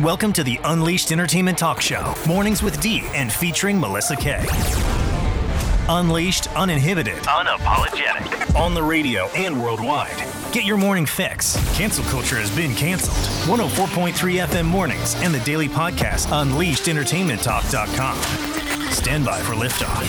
Welcome to the Unleashed Entertainment Talk Show, mornings with D and featuring Melissa Kay. Unleashed, uninhibited, unapologetic, on the radio and worldwide. Get your morning fix. Cancel culture has been canceled. 104.3 FM mornings and the daily podcast, UnleashedEntertainmentTalk.com. Stand by for liftoff.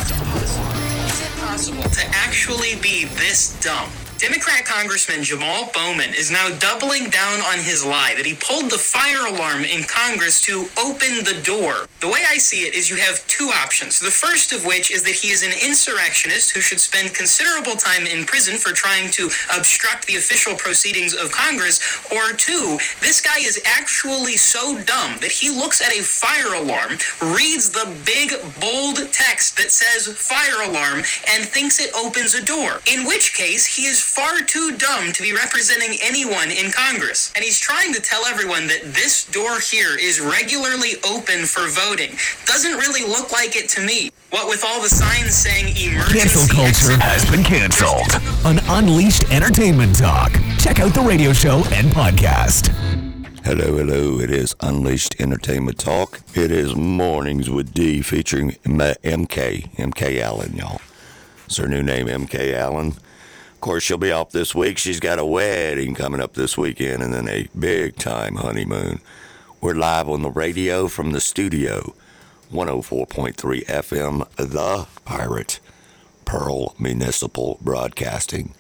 Is it possible to actually be this dumb? Democrat Congressman Jamal Bowman is now doubling down on his lie that he pulled the fire alarm in Congress to open the door. The way I see it is you have two options. The first of which is that he is an insurrectionist who should spend considerable time in prison for trying to obstruct the official proceedings of Congress. Or two, this guy is actually so dumb that he looks at a fire alarm, reads the big, bold text that says fire alarm, and thinks it opens a door. In which case, he is far too dumb to be representing anyone in Congress. And he's trying to tell everyone that this door here is regularly open for voting. Doesn't really look like it to me. What with all the signs saying emergency Cancel culture exit- has been canceled An Unleashed Entertainment Talk. Check out the radio show and podcast. Hello, hello. It is Unleashed Entertainment Talk. It is Mornings with D featuring M- MK, MK Allen, y'all. It's her new name, MK Allen. Course, she'll be off this week. She's got a wedding coming up this weekend and then a big time honeymoon. We're live on the radio from the studio, 104.3 FM, The Pirate, Pearl Municipal Broadcasting.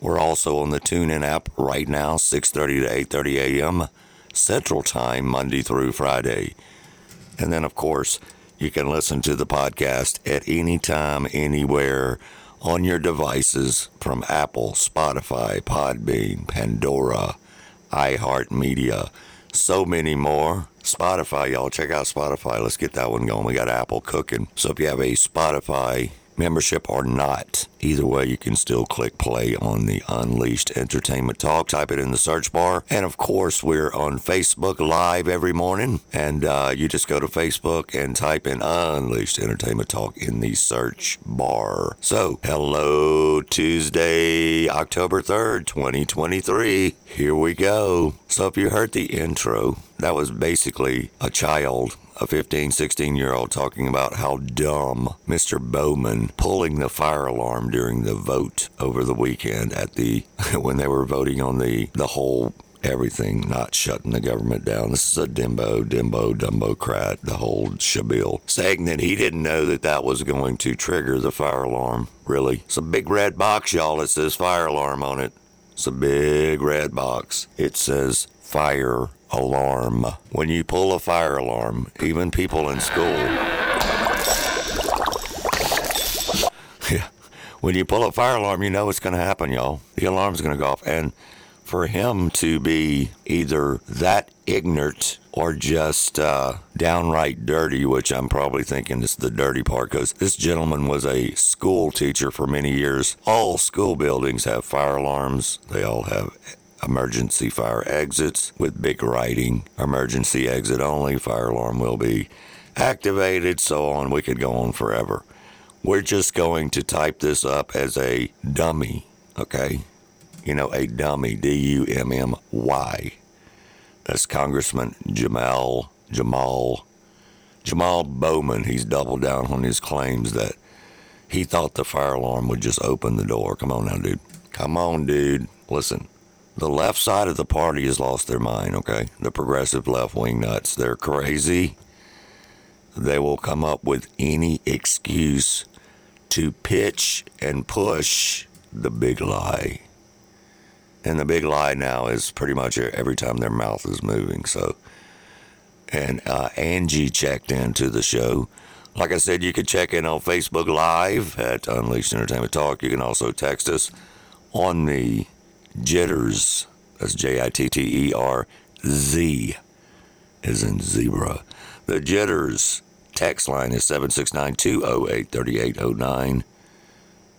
We're also on the TuneIn app right now, 6:30 to 8:30 a.m. Central Time, Monday through Friday. And then, of course, you can listen to the podcast at any time, anywhere on your devices from Apple, Spotify, Podbean, Pandora, iHeartMedia, so many more. Spotify, y'all check out Spotify. Let's get that one going. We got Apple cooking. So if you have a Spotify membership or not, either way, you can still click play on the Unleashed Entertainment Talk. Type it in the search bar. And of course, we're on Facebook Live every morning. And uh, you just go to Facebook and type in Unleashed Entertainment Talk in the search bar. So, hello, Tuesday, October 3rd, 2023. Here we go. So, if you heard the intro, that was basically a child a 15, 16 year old talking about how dumb Mr. Bowman pulling the fire alarm during the vote over the weekend at the when they were voting on the the whole everything, not shutting the government down. This is a dimbo, dimbo, dumbocrat, the whole shabil, saying that he didn't know that that was going to trigger the fire alarm. Really, it's a big red box, y'all. It says fire alarm on it. It's a big red box. It says fire alarm. When you pull a fire alarm, even people in school. yeah. When you pull a fire alarm, you know what's going to happen, y'all. The alarm's going to go off. And for him to be either that ignorant or just uh, downright dirty, which I'm probably thinking is the dirty part, because this gentleman was a school teacher for many years. All school buildings have fire alarms. They all have emergency fire exits with big writing. Emergency exit only. Fire alarm will be activated. So on. We could go on forever. We're just going to type this up as a dummy. Okay you know, a dummy, D U M M Y. That's Congressman Jamal Jamal Jamal Bowman. He's doubled down on his claims that he thought the fire alarm would just open the door. Come on now, dude. Come on, dude. Listen. The left side of the party has lost their mind, okay? The progressive left wing nuts. They're crazy. They will come up with any excuse to pitch and push the big lie. And the big lie now is pretty much every time their mouth is moving. So, and uh, Angie checked into the show. Like I said, you can check in on Facebook Live at Unleashed Entertainment Talk. You can also text us on the Jitterz. That's J I T T E R Z, is in zebra. The Jitterz text line is 769 208 3809.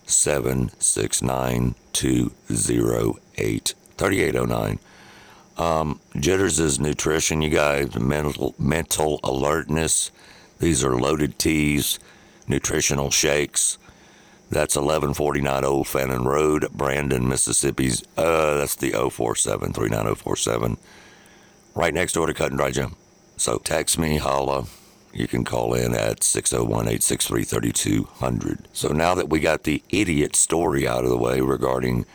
769 208 3809. Um, Jitterz is nutrition, you guys, mental, mental alertness. These are loaded teas, nutritional shakes. That's 1149 Old Fannin Road, Brandon, Mississippi's. Uh, that's the 047 39047. Right next door to Cut and Dry Gym. So text me, holla. You can call in at 601 863 3200. So now that we got the idiot story out of the way regarding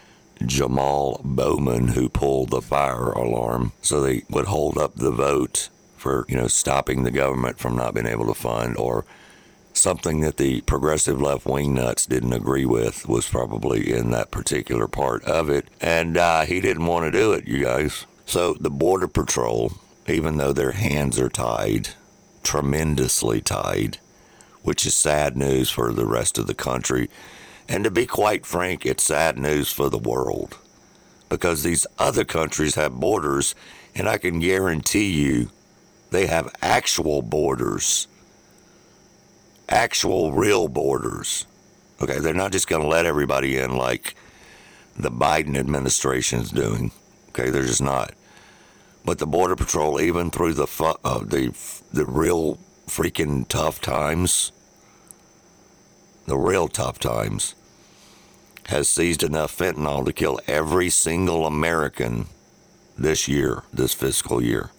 Jamal Bowman, who pulled the fire alarm so they would hold up the vote for, you know, stopping the government from not being able to fund or something that the progressive left wing nuts didn't agree with was probably in that particular part of it. And uh, he didn't want to do it, you guys. So the Border Patrol, even though their hands are tied, tremendously tied, which is sad news for the rest of the country. And to be quite frank, it's sad news for the world because these other countries have borders, and I can guarantee you they have actual borders, actual real borders. Okay, they're not just going to let everybody in like the Biden administration's doing. Okay, they're just not. But the Border Patrol, even through the fu- uh, the the real freaking tough times, the real tough times, has seized enough fentanyl to kill every single American this year, this fiscal year.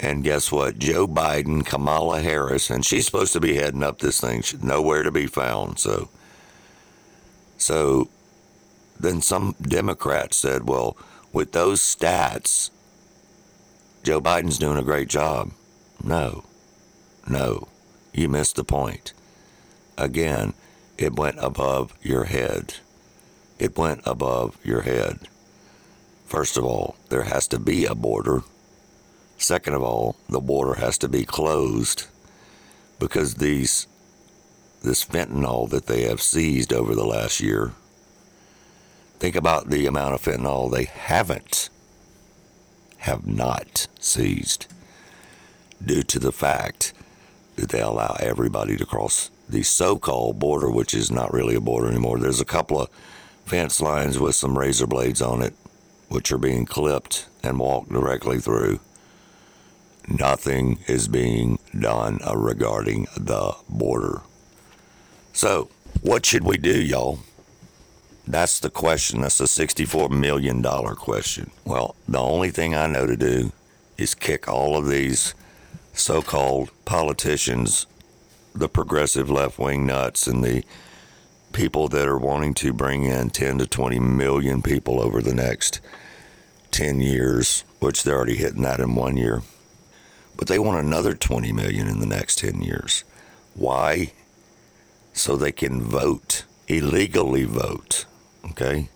And guess what? Joe Biden, Kamala Harris, and she's supposed to be heading up this thing. She's nowhere to be found. So, so then some Democrats said, well, with those stats, Joe Biden's doing a great job. No, no, you missed the point. Again, it went above your head. It went above your head. First of all, there has to be a border. Second of all, the border has to be closed because these this fentanyl that they have seized over the last year. Think about the amount of fentanyl they haven't have not seized due to the fact that they allow everybody to cross the so-called border, which is not really a border anymore. There's a couple of fence lines with some razor blades on it, which are being clipped and walked directly through. Nothing is being done regarding the border. So, what should we do, y'all? That's the question. That's the $64 million question. Well, the only thing I know to do is kick all of these so called politicians, the progressive left wing nuts, and the people that are wanting to bring in 10 to 20 million people over the next 10 years, which they're already hitting that in one year. But they want another 20 million in the next 10 years. Why? So they can vote, illegally vote. Okay?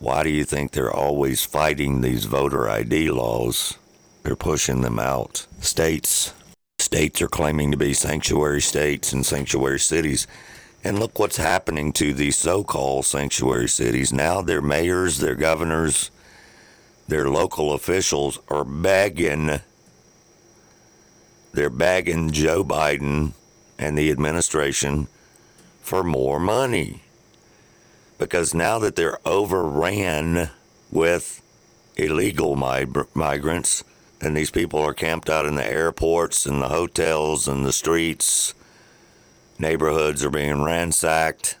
Why do you think they're always fighting these voter ID laws? They're pushing them out. States states are claiming to be sanctuary states and sanctuary cities. And look what's happening to these so-called sanctuary cities. Now their mayors, their governors, their local officials are begging they're begging Joe Biden and the administration for more money. Because now that they're overran with illegal migrants, and these people are camped out in the airports and the hotels and the streets, neighborhoods are being ransacked,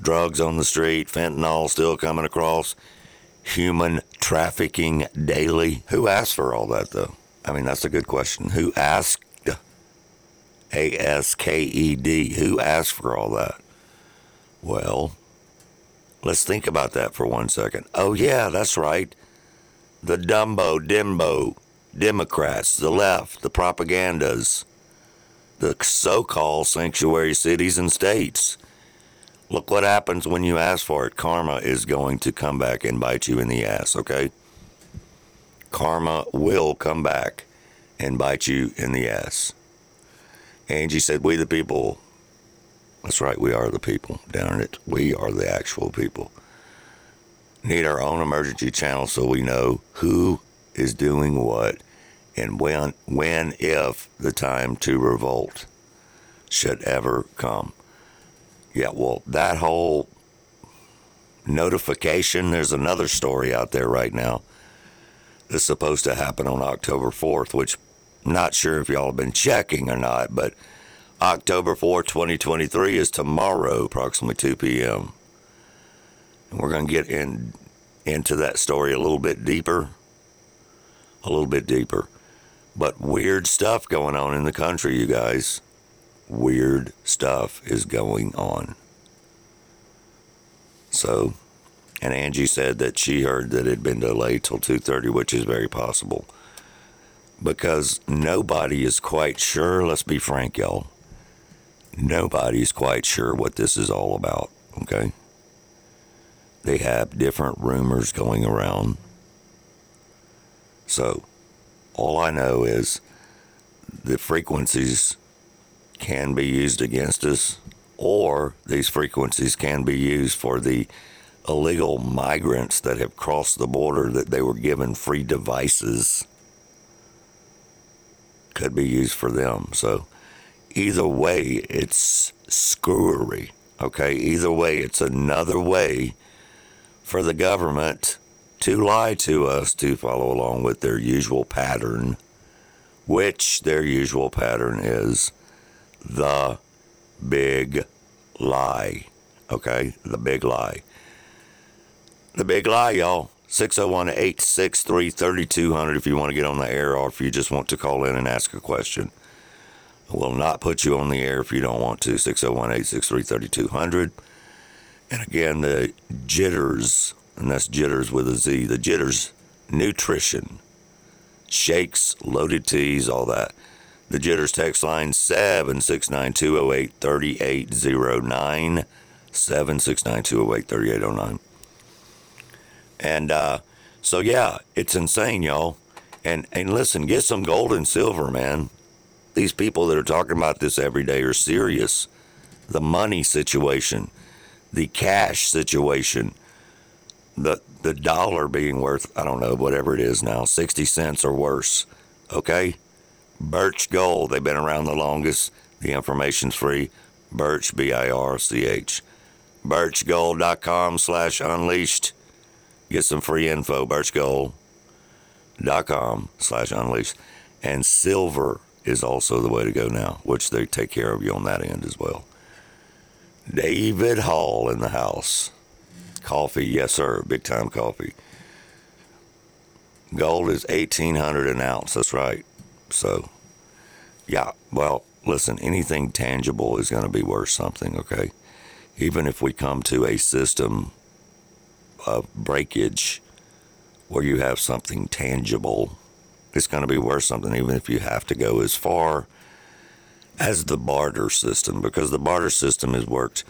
drugs on the street, fentanyl still coming across, human trafficking daily. Who asked for all that, though? I mean, that's a good question. Who asked? A S K E D. Who asked for all that? Well, let's think about that for one second. Oh, yeah, that's right. The Dumbo, Dimbo, Democrats, the left, the propagandas, the so called sanctuary cities and states. Look what happens when you ask for it. Karma is going to come back and bite you in the ass, okay? Karma will come back and bite you in the ass. Angie said, We the people. That's right, we are the people. Darn it. We are the actual people. Need our own emergency channel so we know who is doing what and when, when, if the time to revolt should ever come. Yeah, well, that whole notification, there's another story out there right now is supposed to happen on October 4th, which I'm not sure if y'all have been checking or not, but October 4th, 2023 is tomorrow, approximately 2 p.m. And we're going to get in into that story a little bit deeper, a little bit deeper. But weird stuff going on in the country, you guys. Weird stuff is going on. So, and Angie said that she heard that it had been delayed till 2:30, which is very possible. Because nobody is quite sure, let's be frank, y'all. Nobody's quite sure what this is all about, okay? They have different rumors going around. So, all I know is the frequencies can be used against us, or these frequencies can be used for the illegal migrants that have crossed the border that they were given free devices. Could be used for them. So, either way, it's screwery. Okay, either way, it's another way for the government to lie to us to follow along with their usual pattern, which their usual pattern is the big lie. Okay? The big lie. The big lie, y'all. 601 863 3200 if you want to get on the air or if you just want to call in and ask a question. I will not put you on the air if you don't want to. 601 863 3200. And again, the jitters, and that's jitters with a Z, the jitters nutrition, shakes, loaded teas, all that. The jitters text line 769 208 3809. 769 208 3809. And uh, so, yeah, it's insane, y'all. And, and listen, get some gold and silver, man. These people that are talking about this every day are serious. The money situation, the cash situation, the the dollar being worth I don't know whatever it is now, sixty cents or worse. Okay, Birch Gold. They've been around the longest. The information's free. Birch B I R C H. Birchgold.com slash unleashed. Get some free info. Birchgold.com slash unleashed. And silver is also the way to go now, which they take care of you on that end as well. David Hall in the house. Coffee, yes sir, big time coffee. Gold is eighteen hundred an ounce. That's right. So, yeah. Well, listen, anything tangible is going to be worth something. Okay, even if we come to a system of breakage where you have something tangible, it's going to be worth something. Even if you have to go as far as the barter system, because the barter system has worked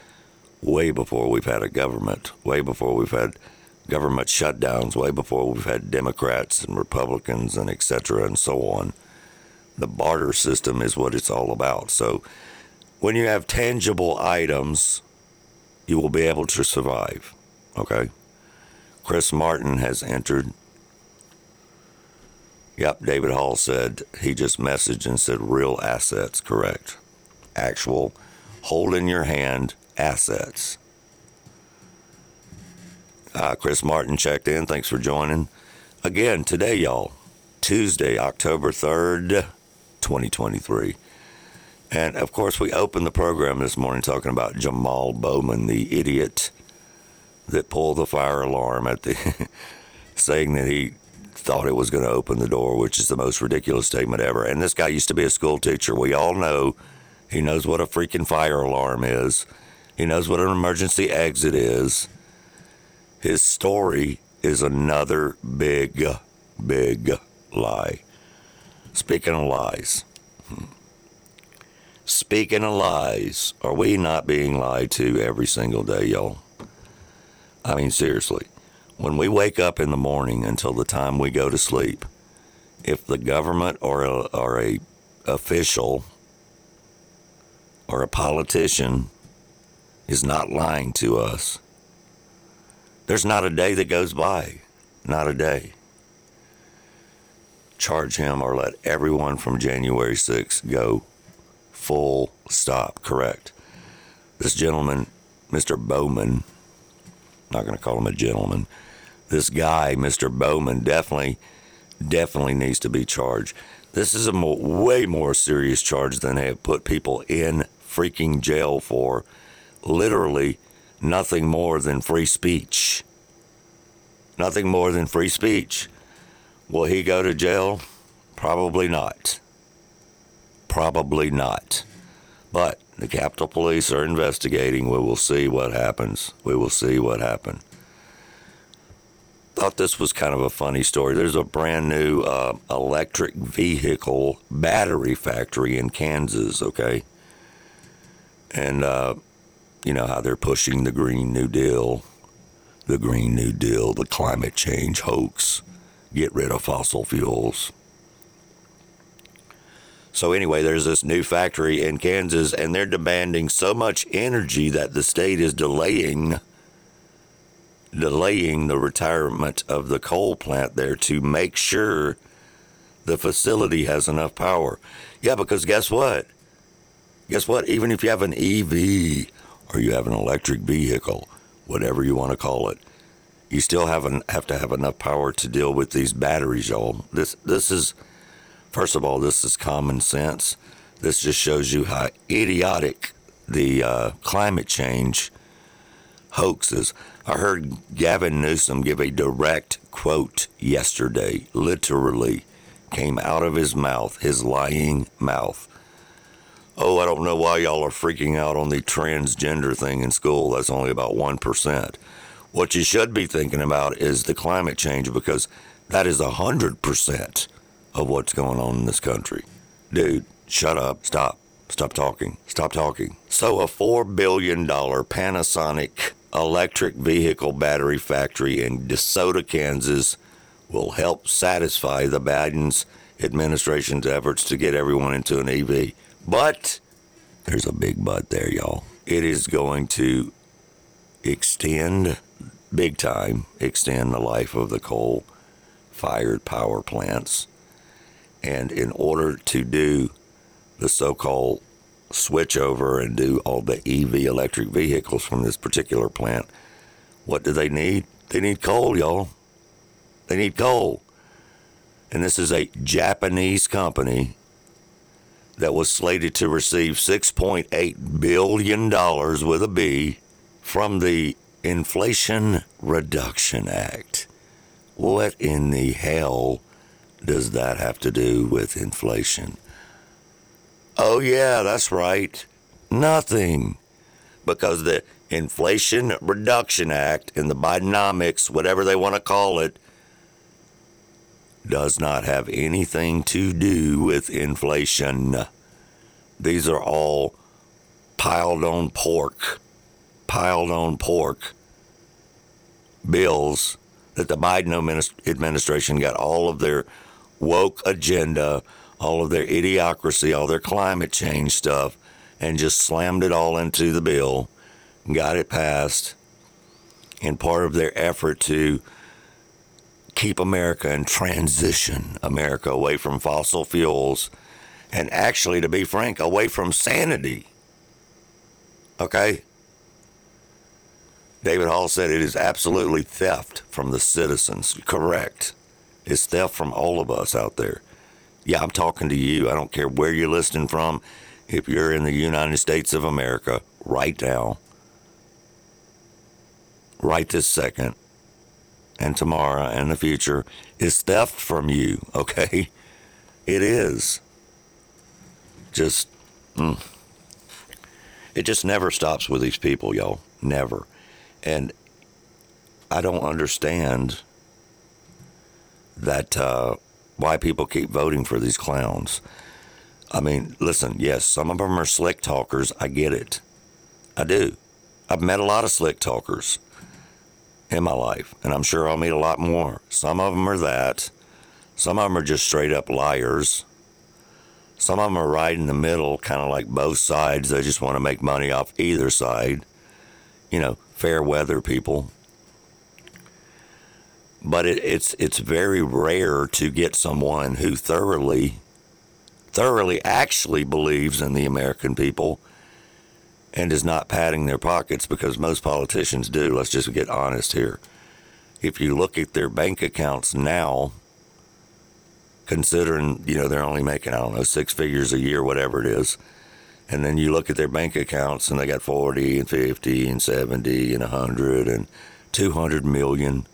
way before we've had a government, way before we've had government shutdowns, way before we've had Democrats and Republicans and et cetera and so on. The barter system is what it's all about. So when you have tangible items, you will be able to survive. Okay? Chris Martin has entered. Yep, David Hall said he just messaged and said real assets, correct. Actual hold in your hand assets. Uh, Chris Martin checked in. Thanks for joining. Again, today, y'all, Tuesday, October 3rd, 2023. And of course, we opened the program this morning talking about Jamal Bowman, the idiot that pulled the fire alarm at the saying that he thought it was going to open the door, which is the most ridiculous statement ever. And this guy used to be a school teacher. We all know he knows what a freaking fire alarm is. He knows what an emergency exit is. His story is another big, big lie. Speaking of lies. Speaking of lies, are we not being lied to every single day, y'all? I mean, seriously. When we wake up in the morning until the time we go to sleep, if the government or a, or a official or a politician is not lying to us, there's not a day that goes by. Not a day. Charge him or let everyone from January 6th go full stop. Correct. This gentleman, Mr. Bowman, not going to call him a gentleman. This guy, Mr. Bowman, definitely, definitely needs to be charged. This is a more, way more serious charge than they have put people in freaking jail for. Literally, nothing more than free speech. Nothing more than free speech. Will he go to jail? Probably not. Probably not. But the Capitol Police are investigating. We will see what happens. We will see what happens. Thought this was kind of a funny story. There's a brand new uh, electric vehicle battery factory in Kansas, okay? And uh, you know how they're pushing the Green New Deal, the Green New Deal, the climate change hoax, get rid of fossil fuels. So, anyway, there's this new factory in Kansas, and they're demanding so much energy that the state is delaying delaying the retirement of the coal plant there to make sure the facility has enough power. Yeah, because guess what? Guess what? Even if you have an EV or you have an electric vehicle, whatever you want to call it, you still have, an, have to have enough power to deal with these batteries, y'all. This this is First of all, this is common sense. This just shows you how idiotic the uh, climate change hoax is. I heard Gavin Newsom give a direct quote yesterday, literally came out of his mouth, his lying mouth. Oh, I don't know why y'all are freaking out on the transgender thing in school. That's only about 1%. What you should be thinking about is the climate change because that is 100% of what's going on in this country. Dude, shut up. Stop. Stop talking. Stop talking. So, a $4 billion Panasonic electric vehicle battery factory in DeSoto, Kansas will help satisfy the Biden's administration's efforts to get everyone into an EV. But there's a big but there, y'all. It is going to extend, big time, extend the life of the coal fired power plants and in order to do the so called switch over and do all the EV electric vehicles from this particular plant, what do they need? They need coal, y'all. They need coal. And this is a Japanese company that was slated to receive $6.8 billion with a B from the Inflation Reduction Act. What in the hell does that have to do with inflation? Oh, yeah, that's right. Nothing. Because the Inflation Reduction Act and the Bidenomics, whatever they want to call it, does not have anything to do with inflation. These are all piled on pork, piled on pork bills that the Biden administration got all of their woke agenda, all of their idiocracy, all their climate change stuff, and just slammed it all into the bill, got it passed, and part of their effort to keep America and transition America away from fossil fuels and actually, to be frank, away from sanity. Okay? David Hall said it is absolutely theft from the citizens. Correct. It's theft from all of us out there. Yeah, I'm talking to you. I don't care where you're listening from. If you're in the United States of America right now, right this second, and tomorrow and the future, is theft from you, okay? It is. Just, mm. it just never stops with these people, y'all. Never. And I don't understand that uh, why people keep voting for these clowns. I mean, listen, yes, some of them are slick talkers. I get it. I do. I've met a lot of slick talkers in my life, and I'm sure I'll meet a lot more. Some of them are that. Some of them are just straight up liars. Some of them are right in the middle, kind of like both sides. They just want to make money off either side. You know, fair weather people but it, it's it's very rare to get someone who thoroughly thoroughly actually believes in the American people and is not padding their pockets because most politicians do. Let's just get honest here. If you look at their bank accounts now, considering you know they're only making I don't know six figures a year, whatever it is, and then you look at their bank accounts and they got forty and fifty and seventy and a hundred and two hundred million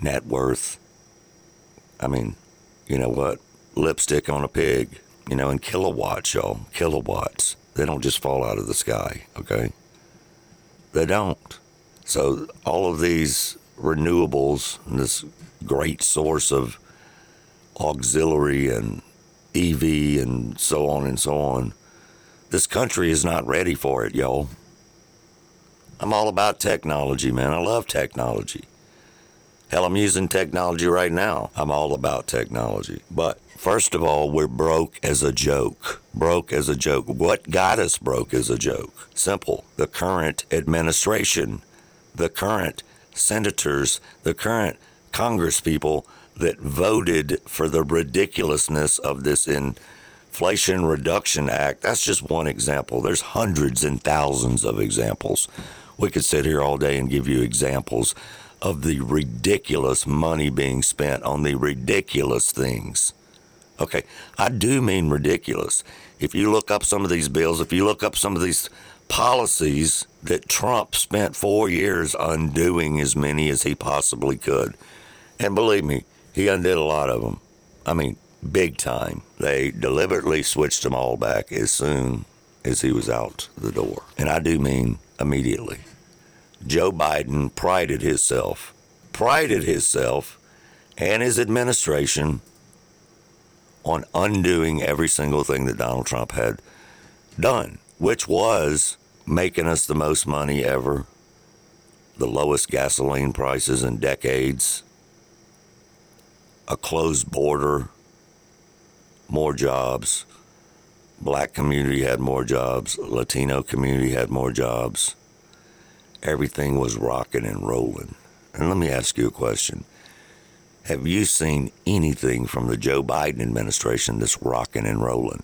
net worth. I mean, you know what? lipstick on a pig, you know, in kilowatts, y'all. Kilowatts. They don't just fall out of the sky, okay? They don't. So all of these renewables, and this great source of auxiliary and EV and so on and so on, this country is not ready for it, y'all. I'm all about technology, man. I love technology. Hell, I'm using technology right now. I'm all about technology. But first of all, we're broke as a joke. Broke as a joke. What got us broke as a joke? Simple. The current administration, the current senators, the current congresspeople that voted for the ridiculousness of this Inflation Reduction Act. That's just one example. There's hundreds and thousands of examples. We could sit here all day and give you examples of the ridiculous money being spent on the ridiculous things. Okay, I do mean ridiculous. If you look up some of these bills, if you look up some of these policies that Trump spent four years undoing as many as he possibly could, and believe me, he undid a lot of them. I mean, big time. They deliberately switched them all back as soon as he was out the door. And I do mean immediately. Joe Biden prided himself, prided himself and his administration on undoing every single thing that Donald Trump had done, which was making us the most money ever, the lowest gasoline prices in decades, a closed border, more jobs. Black community had more jobs. Latino community had more jobs everything was rocking and rolling. And let me ask you a question. Have you seen anything from the Joe Biden administration that's rocking and rolling?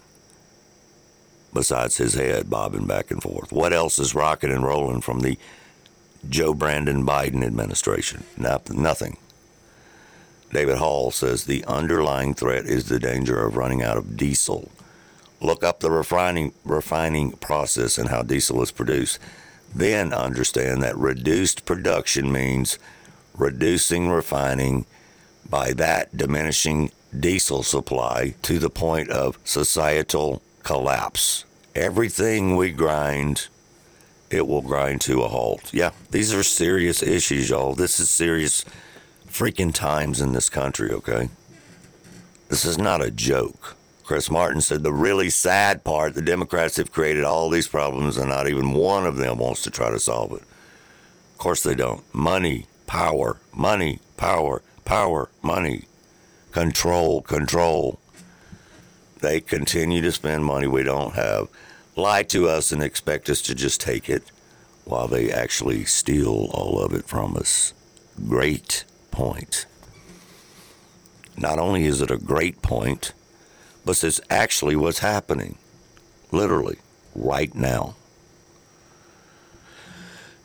Besides his head bobbing back and forth. What else is rocking and rolling from the Joe Brandon Biden administration? Nothing. David Hall says the underlying threat is the danger of running out of diesel. Look up the refining refining process and how diesel is produced then understand that reduced production means reducing refining, by that diminishing diesel supply to the point of societal collapse. Everything we grind, it will grind to a halt. Yeah, these are serious issues, y'all. This is serious freaking times in this country, okay? This is not a joke. Chris Martin said the really sad part the Democrats have created all these problems and not even one of them wants to try to solve it. Of course they don't. Money, power, money, power, power, money, control, control. They continue to spend money we don't have, lie to us and expect us to just take it while they actually steal all of it from us. Great point. Not only is it a great point, but this is actually what's happening, literally, right now.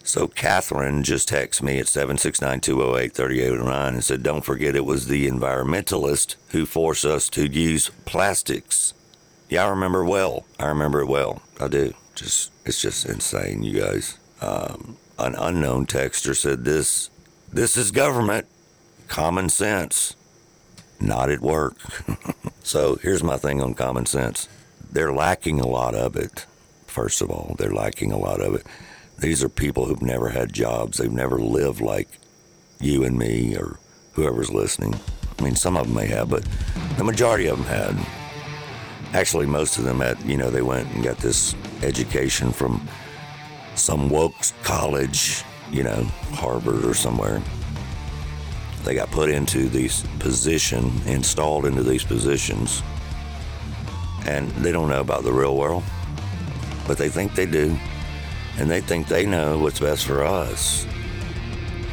So Catherine just texted me at 769-208-3809 and said, don't forget it was the environmentalist who forced us to use plastics. Yeah, I remember well. I remember it well. I do. Just It's just insane, you guys. Um, an unknown texter said, this, this is government. Common sense. Not at work. So here's my thing on common sense. They're lacking a lot of it, first of all. They're lacking a lot of it. These are people who've never had jobs. They've never lived like you and me or whoever's listening. I mean, some of them may have, but the majority of them had. Actually, most of them had, you know, they went and got this education from some woke college, you know, Harvard or somewhere they got put into these position, installed into these positions, and they don't know about the real world, but they think they do, and they think they know what's best for us.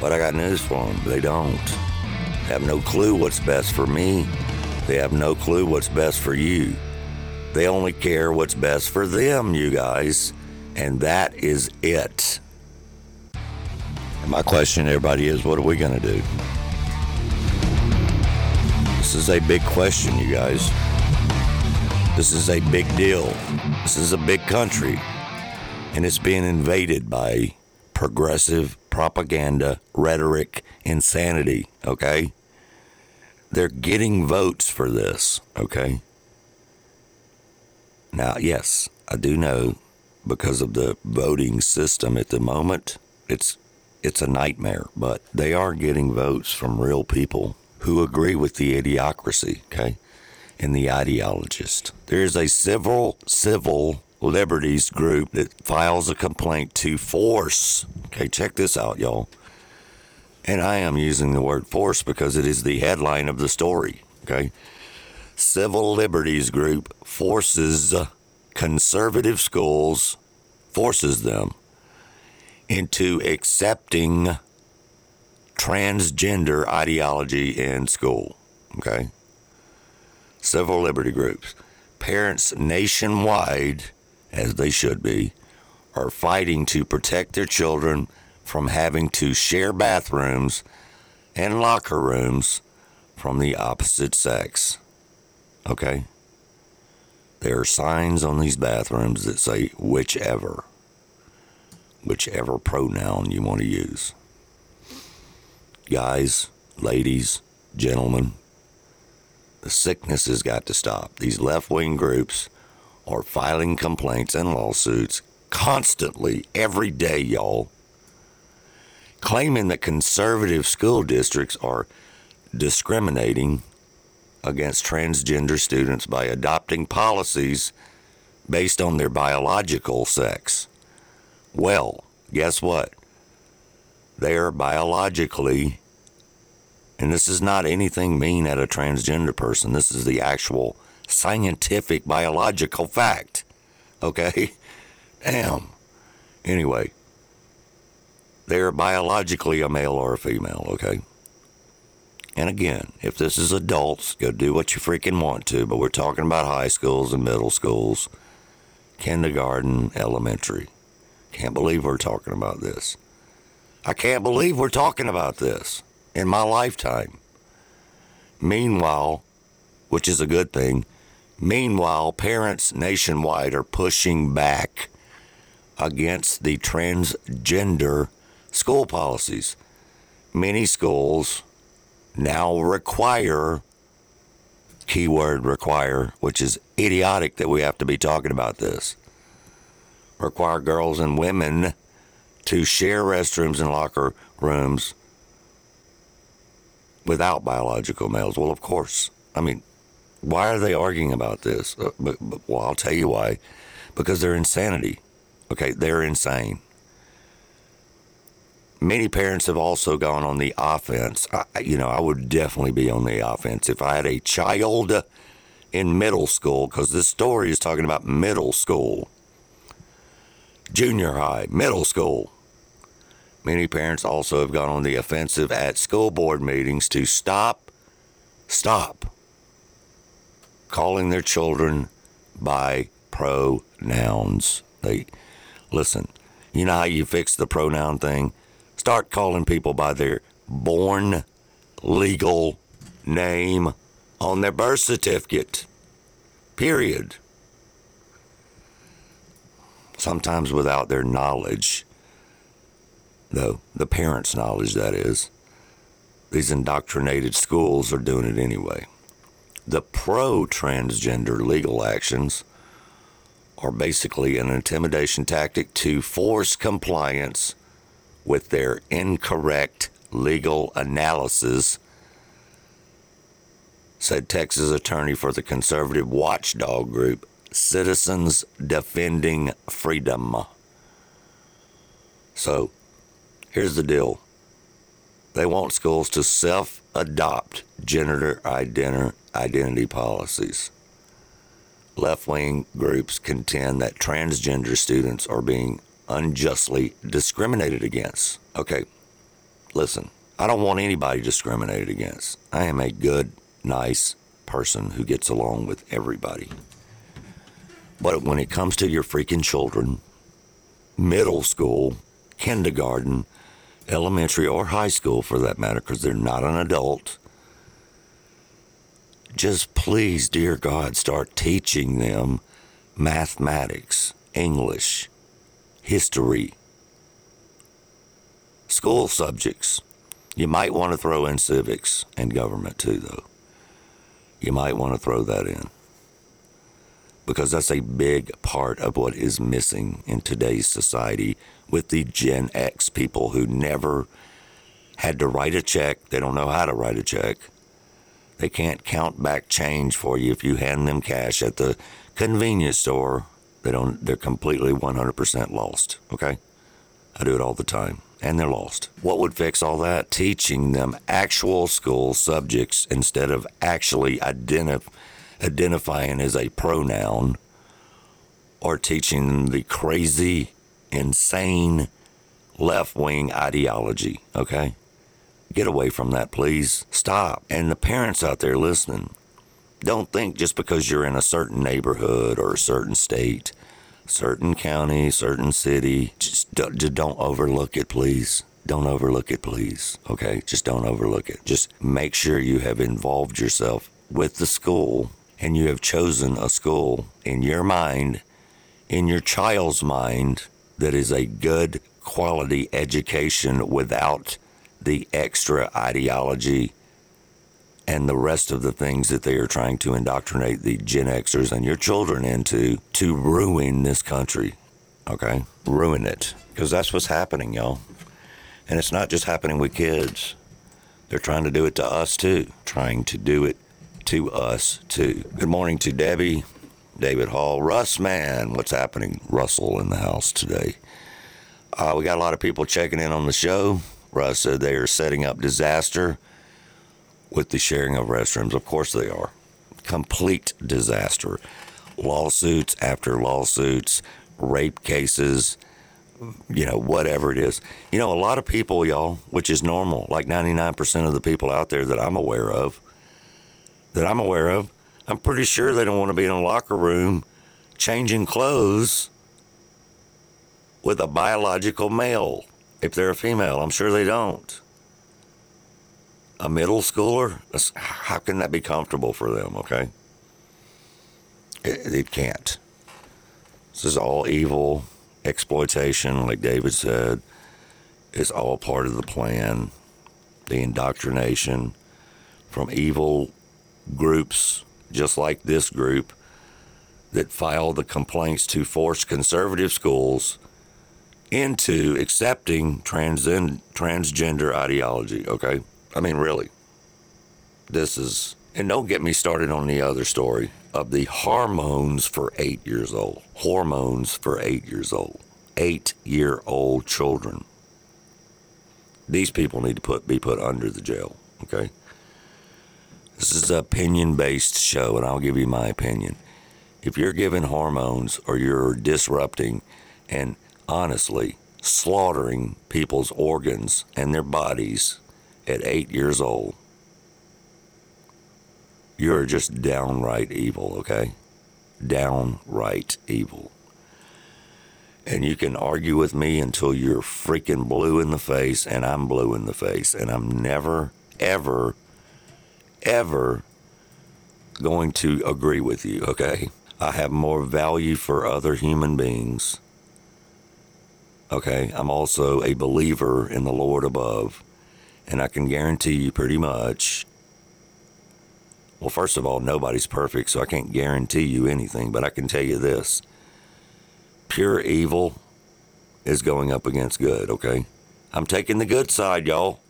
But I got news for them: they don't. They have no clue what's best for me. They have no clue what's best for you. They only care what's best for them, you guys, and that is it. And my question to everybody is what are we going to do? Is a big question, you guys. This is a big deal. This is a big country. And it's being invaded by progressive propaganda, rhetoric, insanity, okay? they're getting votes for this, okay? Now, yes, I do know because of the voting system at the moment, it's it's a nightmare, but they are getting votes from real people who agree with the idiocracy, okay? And the ideologist. There's a civil civil liberties group that files a complaint to force. Okay, check this out, y'all. And I am using the word force because it is the headline of the story, okay? Civil Liberties Group forces conservative schools, forces them into accepting transgender ideology in school. Okay? Civil liberty groups. Parents nationwide, as they should be, are fighting to protect their children from having to share bathrooms and locker rooms from the opposite sex. Okay? There are signs on these bathrooms that say whichever whichever pronoun you want to use. Guys, ladies, gentlemen, the sickness has got to stop. These left wing groups are filing complaints and lawsuits constantly, every day, y'all, claiming that conservative school districts are discriminating against transgender students by adopting policies based on their biological sex. Well, guess what? They are biologically, and this is not anything mean at a transgender person. This is the actual scientific biological fact. Okay? Damn. Anyway, they are biologically a male or a female, okay? And again, if this is adults, go do what you freaking want to, but we're talking about high schools and middle schools, kindergarten, elementary. Can't believe we're talking about this. I can't believe we're talking about this in my lifetime. Meanwhile, which is a good thing, meanwhile, parents nationwide are pushing back against the transgender school policies. Many schools now require, keyword require, which is idiotic that we have to be talking about this require girls and women to share restrooms and locker rooms without biological males. Well, of course. I mean, why are they arguing about this? Uh, but, but, well, I'll tell you why. Because they're insanity. Okay, they're insane. Many parents have also gone on the offense. I, you know, I would definitely be on the offense if I had a child in middle school, because this story is talking about middle school junior high, middle school. Many parents also have gone on the offensive at school board meetings to stop, stop calling their children by pronouns. They listen. You know how you fix the pronoun thing? Start calling people by their born legal name on their birth certificate. Period sometimes without their knowledge, though, the parents' knowledge, that is. These indoctrinated schools are doing it anyway. The pro transgender legal actions are basically an intimidation tactic to force compliance with their incorrect legal analysis, said Texas attorney for the conservative watchdog group Citizens Defending Freedom. So, here's the deal they want schools to self adopt gender identity policies. Left wing groups contend that transgender students are being unjustly discriminated against. Okay, listen, I don't want anybody discriminated against. I am a good, nice person who gets along with everybody. But when it comes to your freaking children, middle school, kindergarten, elementary, or high school for that matter, because they're not an adult, just please, dear God, start teaching them mathematics, English, history, school subjects. You might want to throw in civics and government too, though. You might want to throw that in because that's a big part of what is missing in today's society with the Gen X people who never had to write a check. They don't know how to write a check. They can't count back change for you if you hand them cash at the convenience store. They don't they're completely 100% lost, okay? I do it all the time and they're lost. What would fix all that? Teaching them actual school subjects instead of actually identifying identifying as a pronoun or teaching the crazy, insane left wing ideology, okay? Get away from that, please. Stop. And the parents out there listening, don't think just because you're in a certain neighborhood or a certain state, certain county, certain city, just don't, just don't overlook it, please. Don't overlook it, please. Okay? Just don't overlook it. Just make sure you have involved yourself with the school and you have chosen a school in your mind, in your child's mind, that is a good quality education without the extra ideology and the rest of the things that they are trying to indoctrinate the Gen Xers and your children into to ruin this country. Okay? Ruin it. Because that's what's happening, y'all. And it's not just happening with kids. They're trying to do it to us too. Trying to do it to us too. Good morning to Debbie, David Hall, Russ, man, what's happening? Russell in the house today. Uh, we got a lot of people checking in on the show. Russ said they are setting up disaster with the sharing of restrooms. Of course they are. Complete disaster. Lawsuits after lawsuits, rape cases, you know, whatever it is. You know, a lot of people, y'all, which is normal, like 99% of the people out there that I'm aware of, that I'm aware of, I'm pretty sure they don't want to be in a locker room changing clothes with a biological male if they're a female. I'm sure they don't. A middle schooler, how can that be comfortable for them, okay? It, can't. This is all evil exploitation, like David said, It's all part of the plan, the indoctrination from evil groups just like this group that filed the complaints to force conservative schools into accepting transgen- transgender ideology, okay? I mean, really. This is, and don't get me started on the other story of the hormones for eight years old. Hormones for eight years old. Eight year old children. These people need to put be put under the jail, okay? This is an opinion based show, and I'll give you my opinion. If you're giving hormones or you're disrupting and honestly slaughtering people's organs and their bodies at eight years old, you're just downright evil, okay? Downright evil. And you can argue with me until you're freaking blue in the face, and I'm blue in the face, and I'm never, ever ever going to agree with you, okay? I have more value for other human beings. Okay, I'm also a believer in the Lord above, and I can guarantee you pretty much. Well, first of all, nobody's perfect, so I can't guarantee you anything, but I can tell you this pure evil is going up against good, okay? I'm taking the good side, y'all.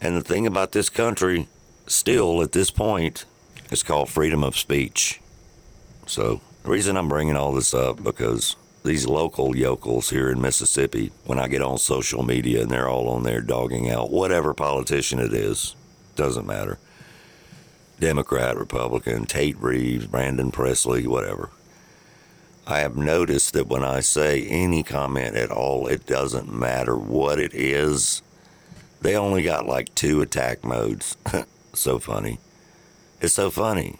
And the thing about this country, still at this point, is called freedom of speech. So, the reason I'm bringing all this up because these local yokels here in Mississippi, when I get on social media and they're all on there dogging out whatever politician it is, doesn't matter. Democrat, Republican, Tate Reeves, Brandon Presley, whatever. I have noticed that when I say any comment at all, it doesn't matter what it is, they only got like two attack modes. so funny. It's so funny.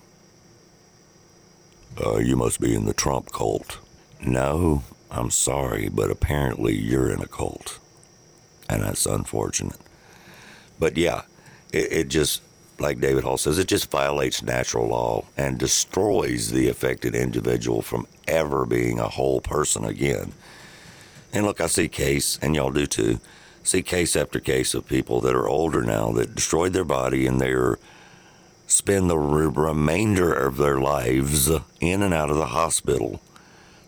Uh, you must be in the Trump cult. No, I'm sorry, but apparently you're in a cult. And that's unfortunate. But yeah, it, it just, like David Hall says, it just violates natural law and destroys the affected individual from ever being a whole person again. And look, I see case, and y'all do too see case after case of people that are older now that destroyed their body and they're spend the re- remainder of their lives in and out of the hospital.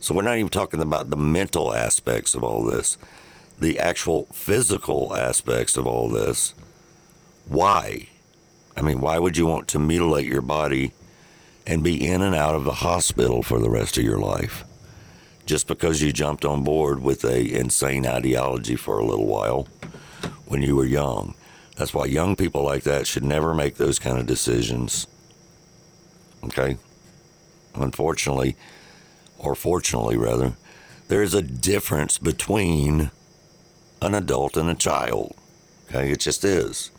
So we're not even talking about the mental aspects of all this, the actual physical aspects of all this. Why? I mean, why would you want to mutilate your body and be in and out of the hospital for the rest of your life? Just because you jumped on board with a insane ideology for a little while when you were young. That's why young people like that should never make those kind of decisions. Okay? Unfortunately, or fortunately rather, there is a difference between an adult and a child. Okay? It just is.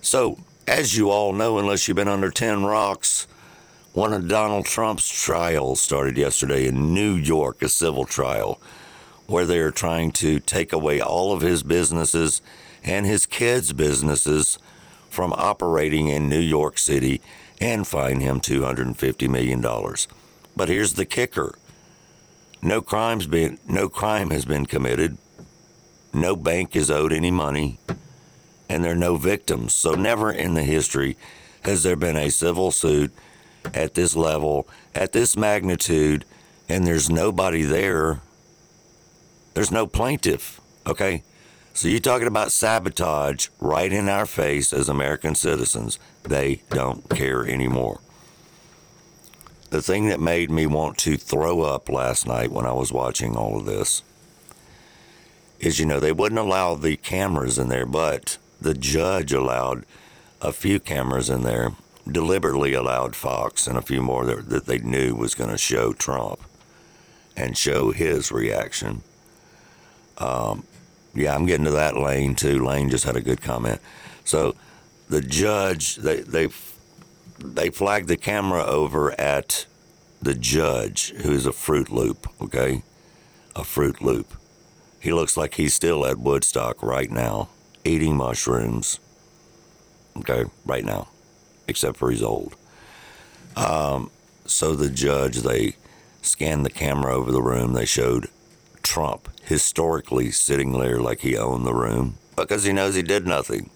So, as you all know, unless you've been under 10 rocks, one of Donald Trump's trials started yesterday in New York, a civil trial, where they're trying to take away all of his businesses and his kids' businesses from operating in New York City and fine him $250 million. But here's the kicker. No crimes been no crime has been committed. No bank is owed any money and there are no victims. So never in the history has there been a civil suit at this level, at this magnitude, and there's nobody there. There's no plaintiff, okay? So you're talking about sabotage right in our face as American citizens. They don't care anymore. The thing that made me want to throw up last night when I was watching all of this is, you know, they wouldn't allow the cameras in there, but the judge allowed a few cameras in there, deliberately allowed Fox and a few more that, that they knew was going to show Trump and show his reaction. Um, yeah, I'm getting to that Lane too. Lane just had a good comment. So the judge, they they they flagged the camera over at the judge, who's a Fruit Loop. Okay, a Fruit Loop. He looks like he's still at Woodstock right now, eating mushrooms. Okay, right now, except for he's old. Um, so the judge, they scanned the camera over the room. They showed Trump historically sitting there like he owned the room because he knows he did nothing.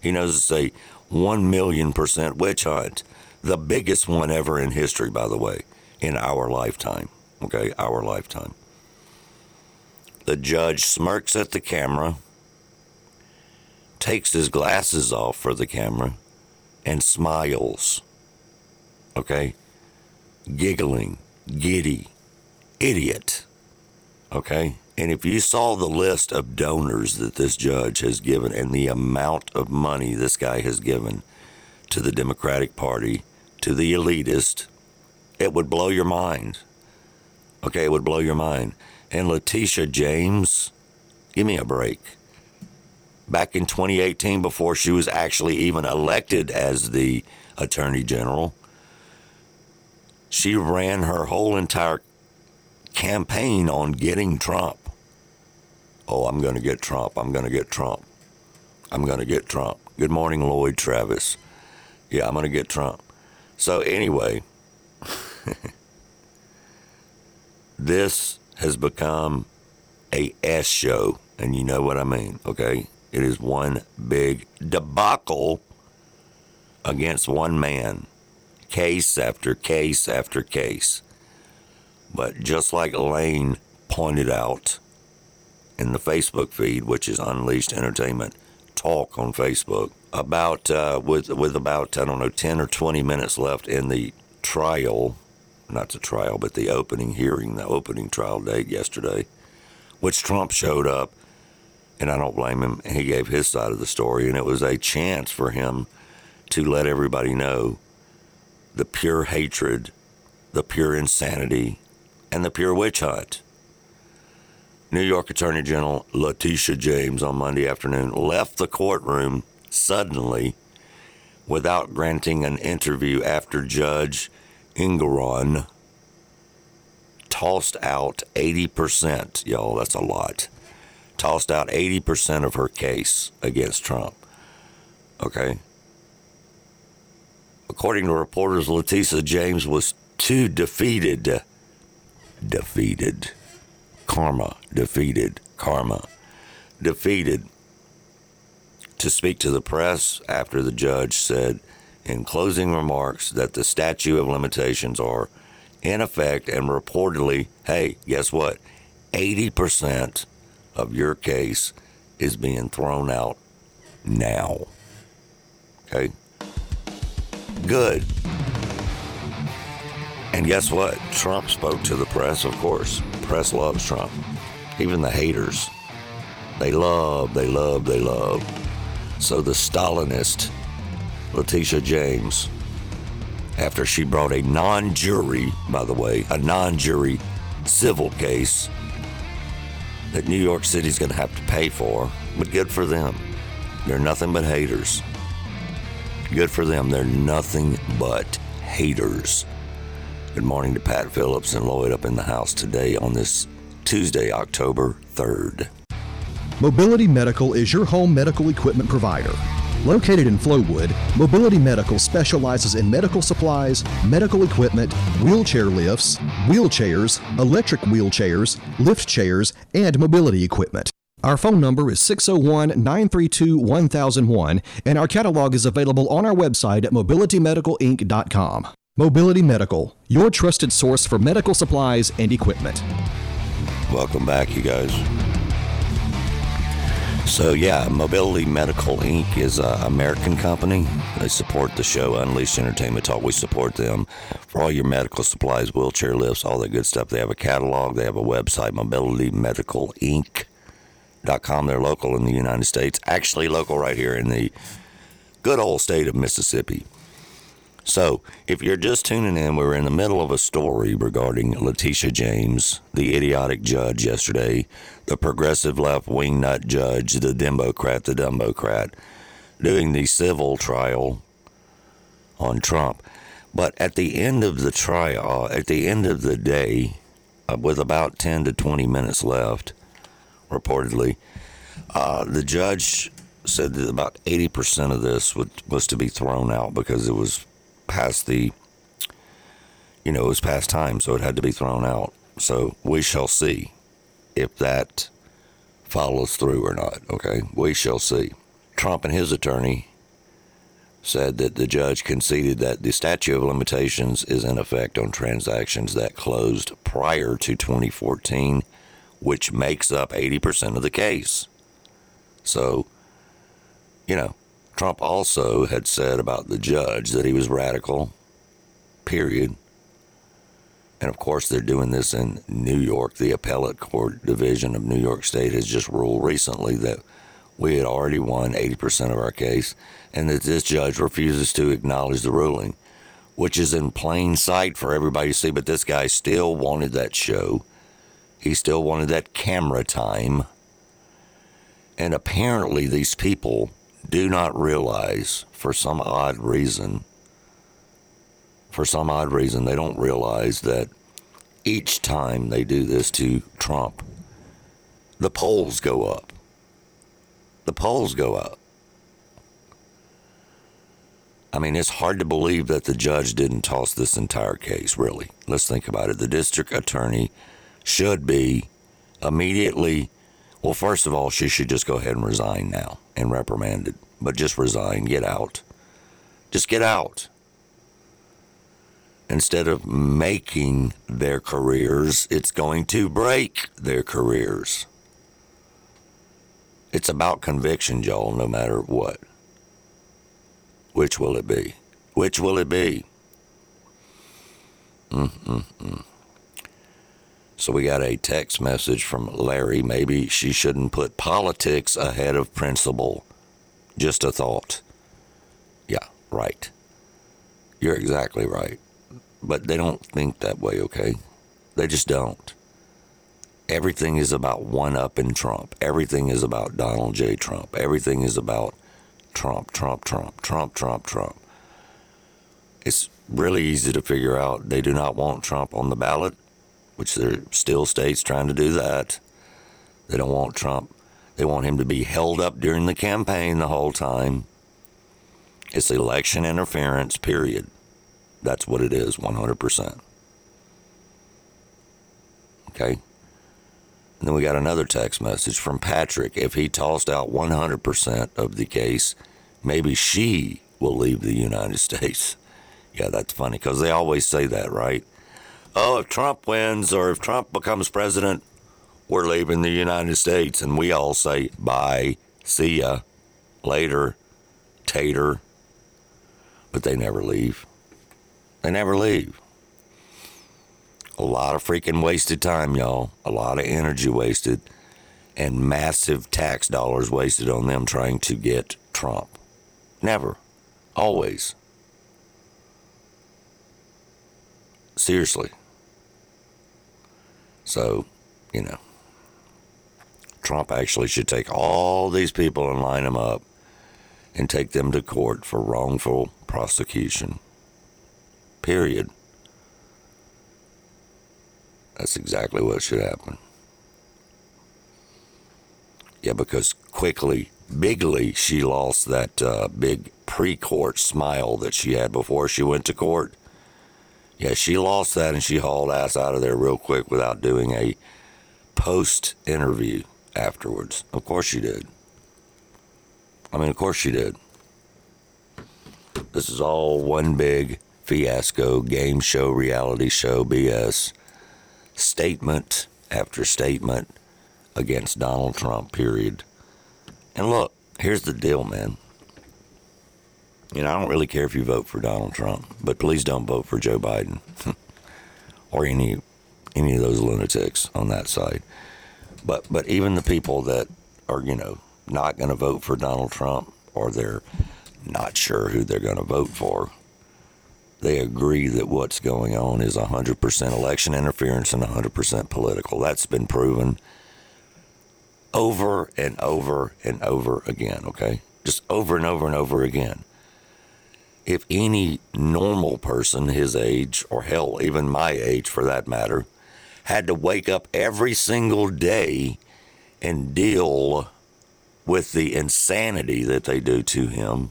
He knows it's a 1 million percent witch hunt, the biggest one ever in history, by the way, in our lifetime. Okay, our lifetime. The judge smirks at the camera, takes his glasses off for the camera, and smiles. Okay? Giggling, giddy, idiot. Okay? And if you saw the list of donors that this judge has given and the amount of money this guy has given to the Democratic Party, to the elitist, it would blow your mind. Okay, it would blow your mind. And Letitia James, give me a break. Back in 2018, before she was actually even elected as the Attorney General, she ran her whole entire campaign on getting Trump. Oh, I'm going to get Trump. I'm going to get Trump. I'm going to get Trump. Good morning, Lloyd Travis. Yeah, I'm going to get Trump. So, anyway, this has become a S show, and you know what I mean, okay? It is one big debacle against one man, case after case after case. But just like Lane pointed out in the Facebook feed, which is Unleashed Entertainment Talk on Facebook, about uh, with with about I don't know ten or twenty minutes left in the trial, not the trial, but the opening hearing, the opening trial date yesterday, which Trump showed up, and I don't blame him. He gave his side of the story, and it was a chance for him to let everybody know the pure hatred, the pure insanity, and the pure witch hunt. New York Attorney General Letitia James on Monday afternoon left the courtroom suddenly without granting an interview after Judge Engoron tossed out 80%. Y'all, that's a lot. Tossed out 80% of her case against Trump. Okay? According to reporters, Letitia James was too defeated. Defeated. Karma. Defeated. Karma. Defeated to speak to the press after the judge said in closing remarks that the statute of limitations are in effect and reportedly, hey, guess what? 80% of your case is being thrown out now. Okay? Good. And guess what? Trump spoke to the press, of course. Press loves Trump. Even the haters. They love, they love, they love. So the Stalinist, Letitia James, after she brought a non jury, by the way, a non jury civil case that New York City's going to have to pay for, but good for them. They're nothing but haters. Good for them. They're nothing but haters. Good morning to Pat Phillips and Lloyd up in the house today on this Tuesday, October 3rd. Mobility Medical is your home medical equipment provider. Located in Flowood, Mobility Medical specializes in medical supplies, medical equipment, wheelchair lifts, wheelchairs, electric wheelchairs, lift chairs, and mobility equipment. Our phone number is 601 932 1001, and our catalog is available on our website at mobilitymedicalinc.com. Mobility Medical, your trusted source for medical supplies and equipment. Welcome back, you guys. So, yeah, Mobility Medical Inc. is an American company. They support the show Unleashed Entertainment Talk. We support them for all your medical supplies, wheelchair lifts, all that good stuff. They have a catalog, they have a website, mobilitymedicalinc.com. They're local in the United States, actually, local right here in the good old state of Mississippi. So, if you're just tuning in, we were in the middle of a story regarding Letitia James, the idiotic judge yesterday, the progressive left wing nut judge, the Democrat, the Dumbocrat, doing the civil trial on Trump. But at the end of the trial, at the end of the day, uh, with about 10 to 20 minutes left, reportedly, uh, the judge said that about 80% of this would, was to be thrown out because it was past the, you know, it was past time, so it had to be thrown out. So we shall see if that follows through or not. Okay, we shall see. Trump and his attorney said that the judge conceded that the statute of limitations is in effect on transactions that closed prior to 2014, which makes up 80% of the case. So, you know, Trump also had said about the judge that he was radical, period. And of course, they're doing this in New York. The appellate court division of New York State has just ruled recently that we had already won 80% of our case and that this judge refuses to acknowledge the ruling, which is in plain sight for everybody to see. But this guy still wanted that show, he still wanted that camera time. And apparently, these people do not realize, for some odd reason, for some odd reason, they don't realize that each time they do this to Trump, the polls go up. The polls go up. I mean, it's hard to believe that the judge didn't toss this entire case, really. Let's think about it. The district attorney should be immediately, well, first of all, she should just go ahead and resign now and reprimanded, but just resign, get out. Just get out. Instead of making their careers, it's going to break their careers. It's about conviction, Joel, no matter what. Which will it be? Which will it be? Mm-mm-mm. So we got a text message from Larry. Maybe she shouldn't put politics ahead of principle. Just a thought. Yeah, right. You're exactly right. But they don't think that way, okay? They just don't. Everything is about one up in Trump. Everything is about Donald J. Trump. Everything is about Trump, Trump, Trump, Trump, Trump, Trump. It's really easy to figure out they do not want Trump on the ballot, which there are still states trying to do that. They don't want Trump. They want him to be held up during the campaign the whole time. It's election interference, period. That's what it is, 100%. Okay? And then we got another text message from Patrick. If he tossed out 100% of the case, maybe she will leave the United States. Yeah, that's funny because they always say that, right? Oh, if Trump wins or if Trump becomes president, we're leaving the United States. And we all say, bye, see ya, later, tater. But they never leave. They never leave. A lot of freaking wasted time, y'all. A lot of energy wasted and massive tax dollars wasted on them trying to get Trump. Never. Always. Seriously. So, you know, Trump actually should take all these people and line them up and take them to court for wrongful prosecution. Period. That's exactly what should happen. Yeah, because quickly, bigly, she lost that uh, big pre court smile that she had before she went to court. Yeah, she lost that and she hauled ass out of there real quick without doing a post interview afterwards. Of course she did. I mean, of course she did. This is all one big fiasco, game show, reality show, BS. Statement after statement against Donald Trump, period. And look, here's the deal, man. You know, I don't really care if you vote for Donald Trump, but please don't vote for Joe Biden or any any of those lunatics on that side. But but even the people that are, you know, not going to vote for Donald Trump or they're not sure who they're going to vote for, they agree that what's going on is 100% election interference and 100% political. That's been proven over and over and over again, okay? Just over and over and over again. If any normal person his age, or hell, even my age for that matter, had to wake up every single day and deal with the insanity that they do to him.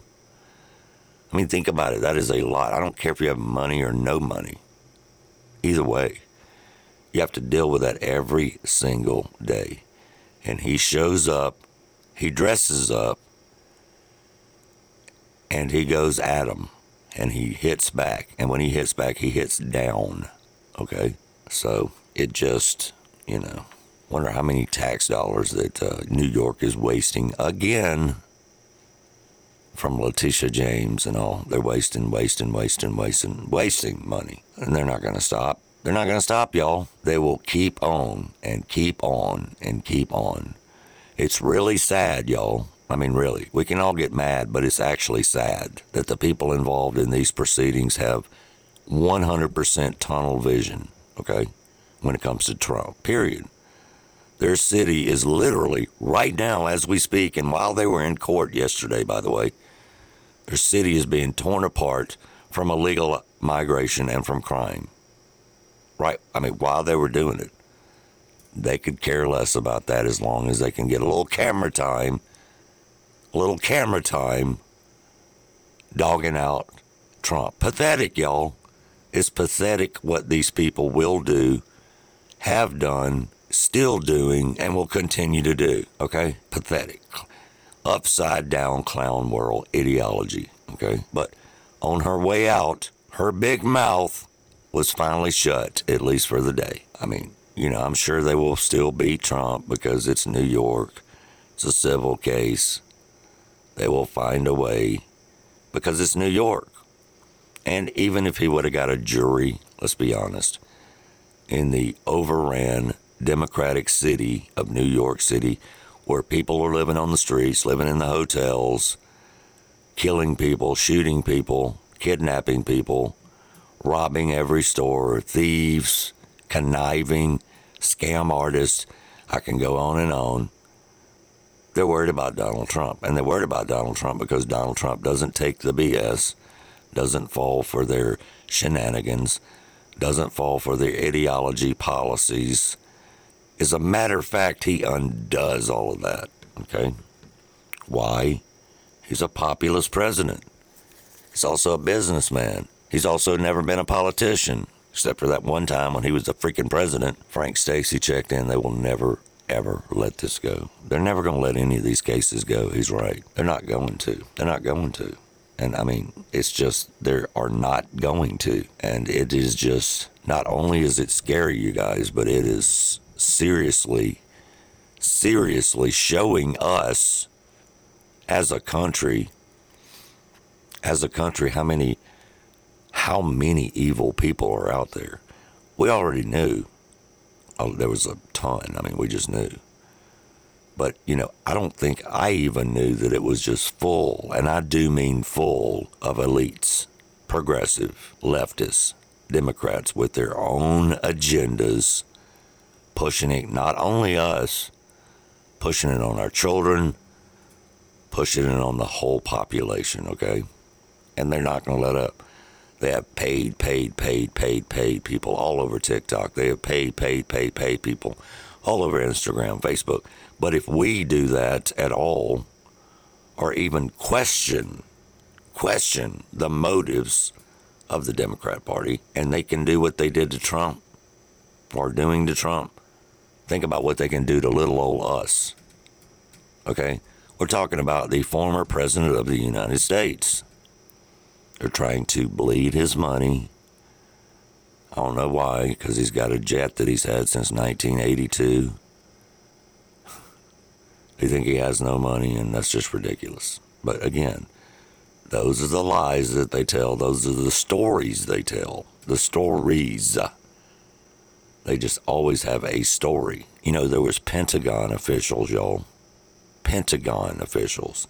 I mean, think about it. That is a lot. I don't care if you have money or no money. Either way, you have to deal with that every single day and he shows up, he dresses up, and he goes at him, and he hits back. And when he hits back, he hits down. Okay? So it just, you know, wonder how many tax dollars that uh, New York is wasting again from Letitia James and all. They're wasting, wasting, wasting, wasting, wasting money. And they're not going to stop. They're not going to stop, y'all. They will keep on and keep on and keep on. It's really sad, y'all. I mean, really. We can all get mad, but it's actually sad that the people involved in these proceedings have 100% tunnel vision, okay, when it comes to Trump, period. Their city is literally right now as we speak, and while they were in court yesterday, by the way, their city is being torn apart from illegal migration and from crime right? I mean, while they were doing it, they could care less about that as long as they can get a little camera time, a little camera time dogging out Trump. Pathetic, y'all. It's pathetic what these people will do, have done, still doing, and will continue to do. Okay? Pathetic. Upside down clown world ideology. Okay? But on her way out, her big mouth was finally shut, at least for the day. I mean, you know, I'm sure they will still beat Trump because it's New York. It's a civil case. They will find a way because it's New York. And even if he would have got a jury, let's be honest, in the overran Democratic city of New York City, where people are living on the streets, living in the hotels, killing people, shooting people, kidnapping people, robbing every store, thieves, conniving, scam artists. I can go on and on. They're worried about Donald Trump. And they're worried about Donald Trump because Donald Trump doesn't take the BS, doesn't fall for their shenanigans, doesn't fall for their ideology policies. As a matter of fact, he undoes all of that. Okay? Why? He's a populist president. He's also a businessman. He's also never been a politician, except for that one time when he was the freaking president. Frank Stacey checked in. They will never, ever let this go. They're never going to let any of these cases go. He's right. They're not going to. They're not going to. And I mean, it's just, they are not going to. And it is just, not only is it scary, you guys, but it is seriously, seriously showing us as a country, as a country, how many, how many evil people are out there. We already knew. Oh, there was a ton. I mean, we just knew. But, you know, I don't think I even knew that it was just full, and I do mean full of elites, progressive, leftists, Democrats with their own agendas, pushing it, not only us, pushing it on our children, pushing it on the whole population, okay? And they're not going to let up. They have paid, paid, paid, paid, paid people all over TikTok. They have paid, paid, paid, paid people all over Instagram, Facebook. But if we do that at all, or even question, question the motives of the Democrat Party, and they can do what they did to Trump or doing to Trump, think about what they can do to little old us. Okay? We're talking about the former president of the United States. They're trying to bleed his money. I don't know why, because he's got a jet that he's had since 1982. They think he has no money, and that's just ridiculous. But again, those are the lies that they tell. Those are the stories they tell. The stories. They just always have a story. You know, there was Pentagon officials, y'all. Pentagon officials.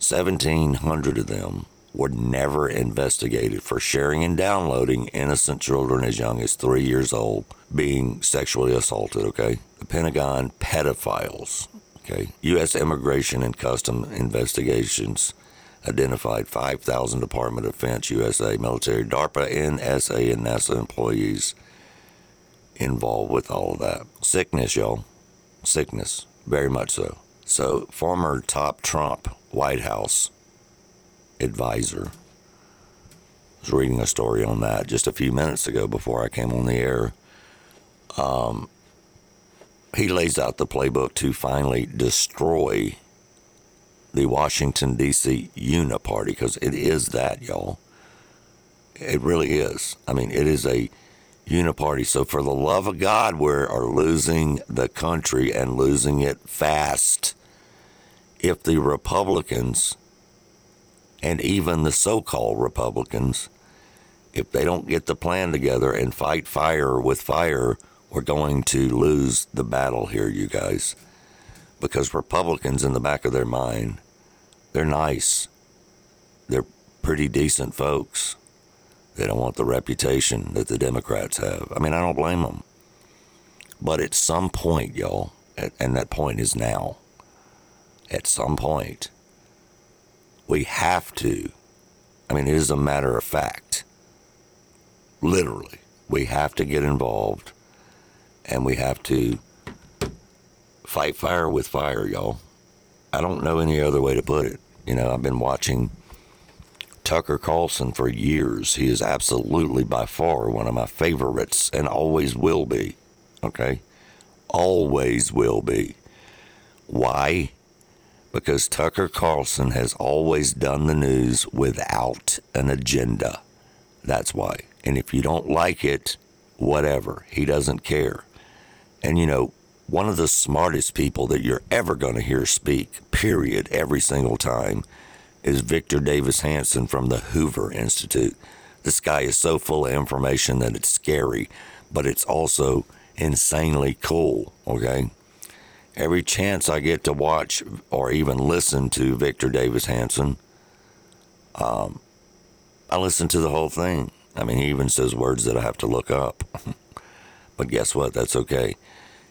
1,700 of them were never investigated for sharing and downloading innocent children as young as three years old being sexually assaulted, okay? The Pentagon pedophiles, okay? U.S. Immigration and Custom Investigations identified 5,000 Department of Defense, USA, military, DARPA, NSA, and NASA employees involved with all of that. Sickness, y'all. Sickness. Very much so. So, former top Trump White House advisor was reading a story on that just a few minutes ago before I came on the air. Um, he lays out the playbook to finally destroy the Washington, D.C. Uniparty because it is that, y'all. It really is. I mean, it is a uniparty. So, for the love of God, we are losing the country and losing it fast. If the Republicans and even the so called Republicans, if they don't get the plan together and fight fire with fire, we're going to lose the battle here, you guys because Republicans in the back of their mind, they're nice. They're pretty decent folks. They don't want the reputation that the Democrats have. I mean, I don't blame them. But at some point, y'all, and that point is now, at some point, we have to, I mean, it is a matter of fact, literally, we have to get involved and we have to fight fire with fire, y'all. I don't know any other way to put it. You know, I've been watching Tucker Carlson for years. He is absolutely by far one of my favorites and always will be. Okay? Always will be. Why? Because Tucker Carlson has always done the news without an agenda. That's why. And if you don't like it, whatever. He doesn't care. And you know, one of the smartest people that you're ever going to hear speak, period, every single time, is Victor Davis Hanson from the Hoover Institute. This guy is so full of information that it's scary, but it's also insanely cool, okay? Every chance I get to watch or even listen to Victor Davis Hanson, um, I listen to the whole thing. I mean, he even says words that I have to look up. but guess what? That's okay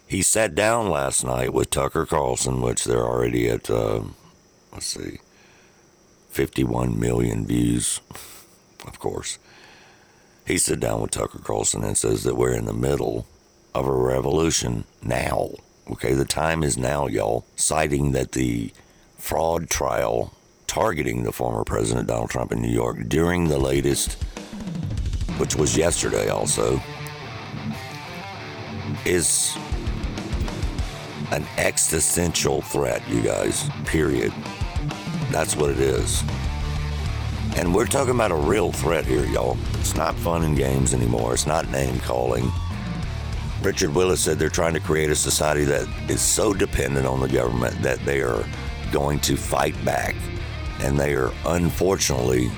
he sat down last night with Tucker Carlson, which they're already at, uh, let's see, 51 million views, of course. He sat down with Tucker Carlson and says that we're in the middle of a revolution now. Okay, the time is now, y'all, citing that the fraud trial targeting the former President Donald Trump in New York during the latest, which was yesterday also, is an existential threat, you guys. Period. That's what it is. And we're talking about a real threat here, y'all. It's not fun and games anymore. It's not name calling. Richard Willis said they're trying to create a society that is so dependent on the government that they are going to fight back. And they are unfortunately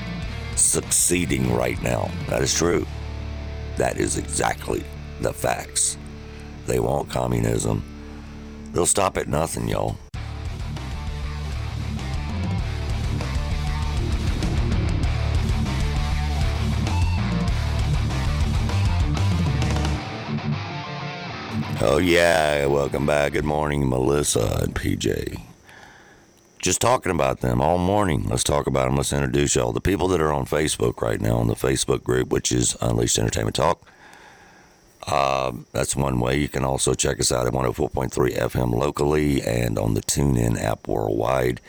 succeeding right now. That is true. That is exactly the facts. They want communism. They'll stop at nothing, y'all. Oh, yeah. Welcome back. Good morning, Melissa and PJ. Just talking about them all morning. Let's talk about them. Let's introduce y'all. The people that are on Facebook right now, on the Facebook group, which is Unleashed Entertainment Talk. Uh, that's one way. You can also check us out at 104.3 FM locally and on the TuneIn app worldwide.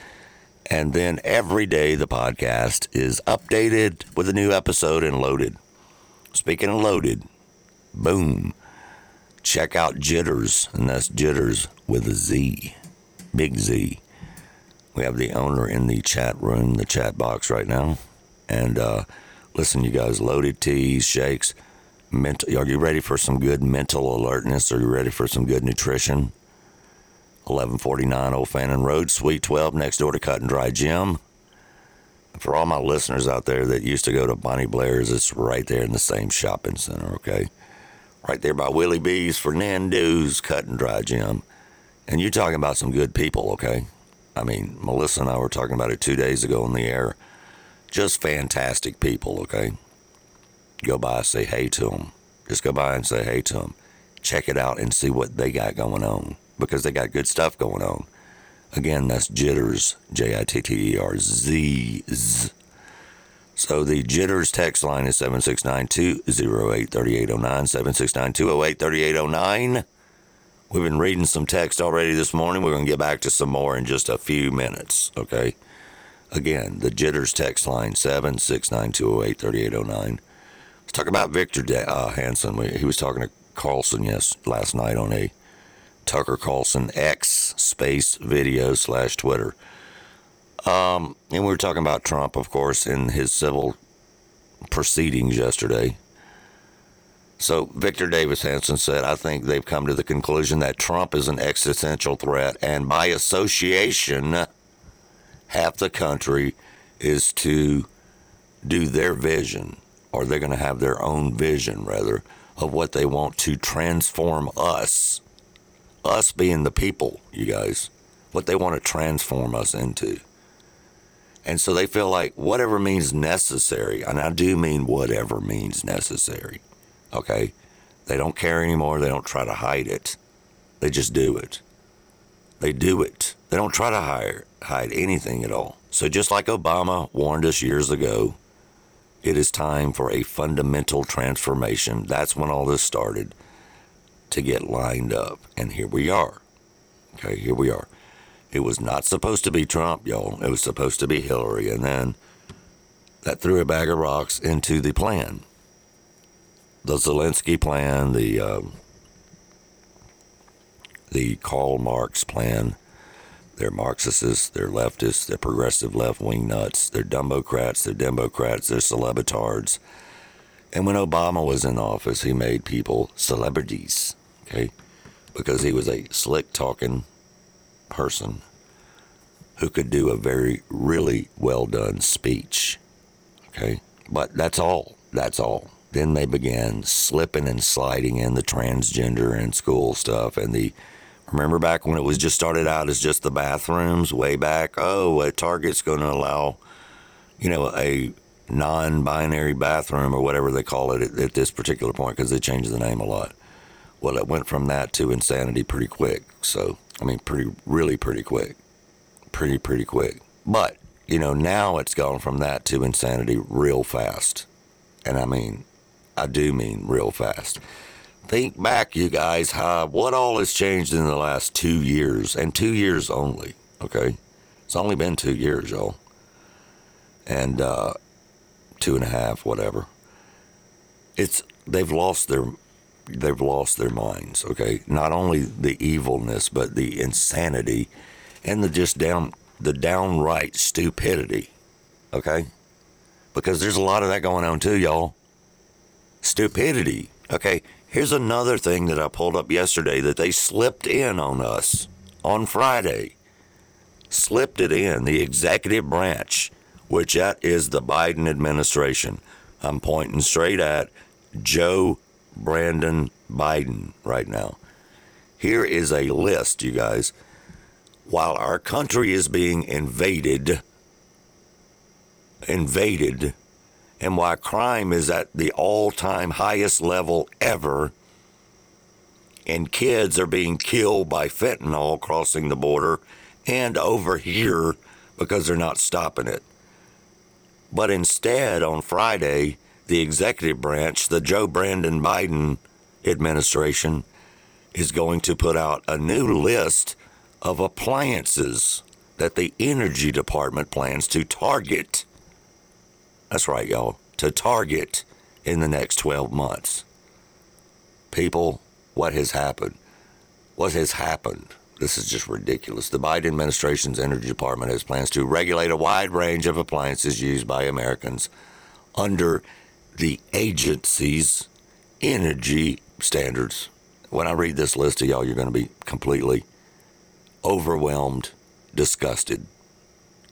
And then every day the podcast is updated with a new episode and loaded. Speaking of loaded, boom check out Jitterz, and that's Jitterz with a Z, big Z. We have the owner in the chat room, the chat box right now. And uh, listen, you guys, loaded teas, shakes. Mental, are you ready for some good mental alertness? Are you ready for some good nutrition? 1149 Old Fannin Road, Suite 12, next door to Cut and Dry Gym. For all my listeners out there that used to go to Bonnie Blair's, it's right there in the same shopping center, okay? Right there by Willie B's, Fernando's Cut and Dry Gym. And you're talking about some good people, okay? I mean, Melissa and I were talking about it two days ago in the air. Just fantastic people, okay? Go by, say hey to them. Just go by and say hey to them. Check it out and see what they got going on because they got good stuff going on. Again, that's Jitterz, J I T T E R Z. So the Jitterz text line is 769-208-3809, 769-208-3809. We've been reading some text already this morning. We're going to get back to some more in just a few minutes, okay? Again, the Jitterz text line, 769-208-3809. Let's talk about Victor uh, Hanson. He was talking to Carlson yes last night on a Tucker Carlson X space video slash Twitter. Um, and we were talking about Trump, of course, in his civil proceedings yesterday. So Victor Davis Hanson said, I think they've come to the conclusion that Trump is an existential threat, and by association, half the country is to do their vision, or they're going to have their own vision, rather, of what they want to transform us, us being the people, you guys, what they want to transform us into. And so they feel like whatever means necessary, and I do mean whatever means necessary, okay? They don't care anymore. They don't try to hide it. They just do it. They do it. They don't try to hide, hide anything at all. So just like Obama warned us years ago, it is time for a fundamental transformation. That's when all this started to get lined up. And here we are. Okay, here we are. It was not supposed to be Trump, y'all. It was supposed to be Hillary. And then that threw a bag of rocks into the plan. The Zelensky plan, the um, the Karl Marx plan. They're Marxists, they're leftists, they're progressive left wing nuts, they're dumbocrats, they're democrats, they're celebitards. And when Obama was in office, he made people celebrities, okay? Because he was a slick talking person who could do a very, really well done speech. Okay? But that's all. That's all. Then they began slipping and sliding in the transgender and school stuff and the. Remember back when it was just started out as just the bathrooms way back? Oh, a Target's going to allow, you know, a non binary bathroom or whatever they call it at, at this particular point because they changed the name a lot. Well, it went from that to insanity pretty quick. So I mean, pretty, really pretty quick. Pretty, pretty quick. But, you know, now it's gone from that to insanity real fast. And I mean, I do mean real fast. Think back, you guys, how what all has changed in the last two years, and two years only, okay? It's only been two years, y'all. And uh, two and a half, whatever. It's they've lost their they've lost their minds. Okay, not only the evilness, but the insanity, and the just down the downright stupidity. Okay, because there's a lot of that going on too, y'all. Stupidity. Okay, here's another thing that I pulled up yesterday that they slipped in on us on Friday. Slipped it in, the executive branch, which that is the Biden administration. I'm pointing straight at Joe Brandon Biden right now. Here is a list, you guys. While our country is being invaded, invaded, and why crime is at the all time highest level ever, and kids are being killed by fentanyl crossing the border and over here because they're not stopping it. But instead, on Friday, the executive branch, the Joe Brandon Biden administration, is going to put out a new list of appliances that the energy department plans to target. That's right, y'all, to target in the next 12 months. People, what has happened? What has happened? This is just ridiculous. The Biden administration's energy department has plans to regulate a wide range of appliances used by Americans under the agency's energy standards. When I read this list to y'all, you're going to be completely overwhelmed, disgusted.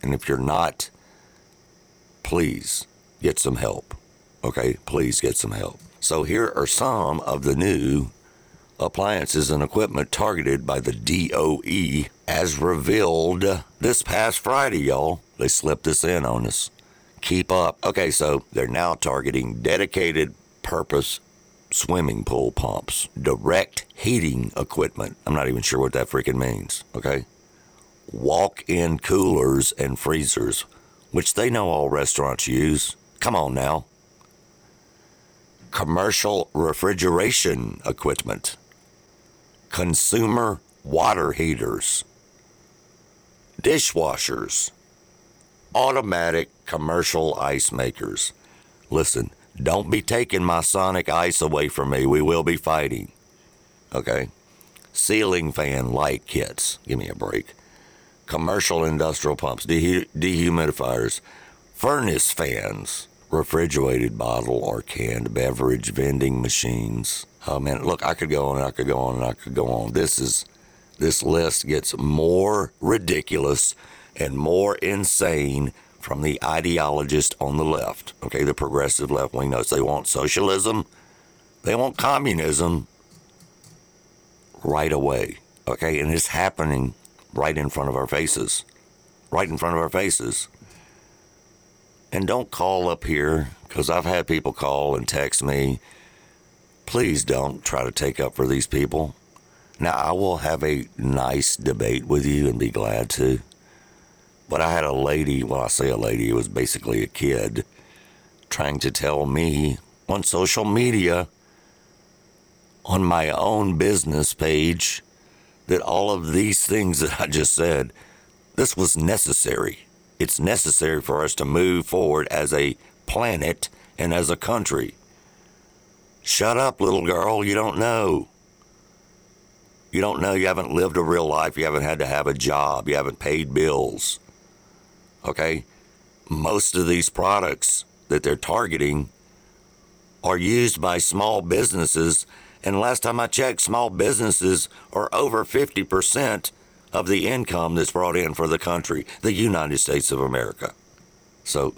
And if you're not, please get some help. Okay? Please get some help. So here are some of the new appliances and equipment targeted by the DOE as revealed this past Friday, y'all. They slipped this in on us. Keep up. Okay, so they're now targeting dedicated purpose swimming pool pumps, direct heating equipment. I'm not even sure what that freaking means, okay? Walk in coolers and freezers, which they know all restaurants use. Come on now. Commercial refrigeration equipment, consumer water heaters, dishwashers, automatic commercial ice makers. Listen, don't be taking my sonic ice away from me. We will be fighting. Okay? Ceiling fan light kits. Give me a break. Commercial industrial pumps, dehu- dehumidifiers, furnace fans, refrigerated bottle or canned beverage vending machines. Oh man, look, I could go on and I could go on and I could go on. This is this list gets more ridiculous and more insane from the ideologist on the left, okay, the progressive left wing knows they want socialism, they want communism right away, okay, and it's happening right in front of our faces, right in front of our faces. And don't call up here because I've had people call and text me. Please don't try to take up for these people. Now, I will have a nice debate with you and be glad to. But I had a lady, well, I say a lady, it was basically a kid, trying to tell me on social media, on my own business page, that all of these things that I just said, this was necessary. It's necessary for us to move forward as a planet and as a country. Shut up, little girl. You don't know. You don't know. You haven't lived a real life. You haven't had to have a job. You haven't paid bills. Okay? Most of these products that they're targeting are used by small businesses. And last time I checked, small businesses are over 50% of the income that's brought in for the country, the United States of America. So,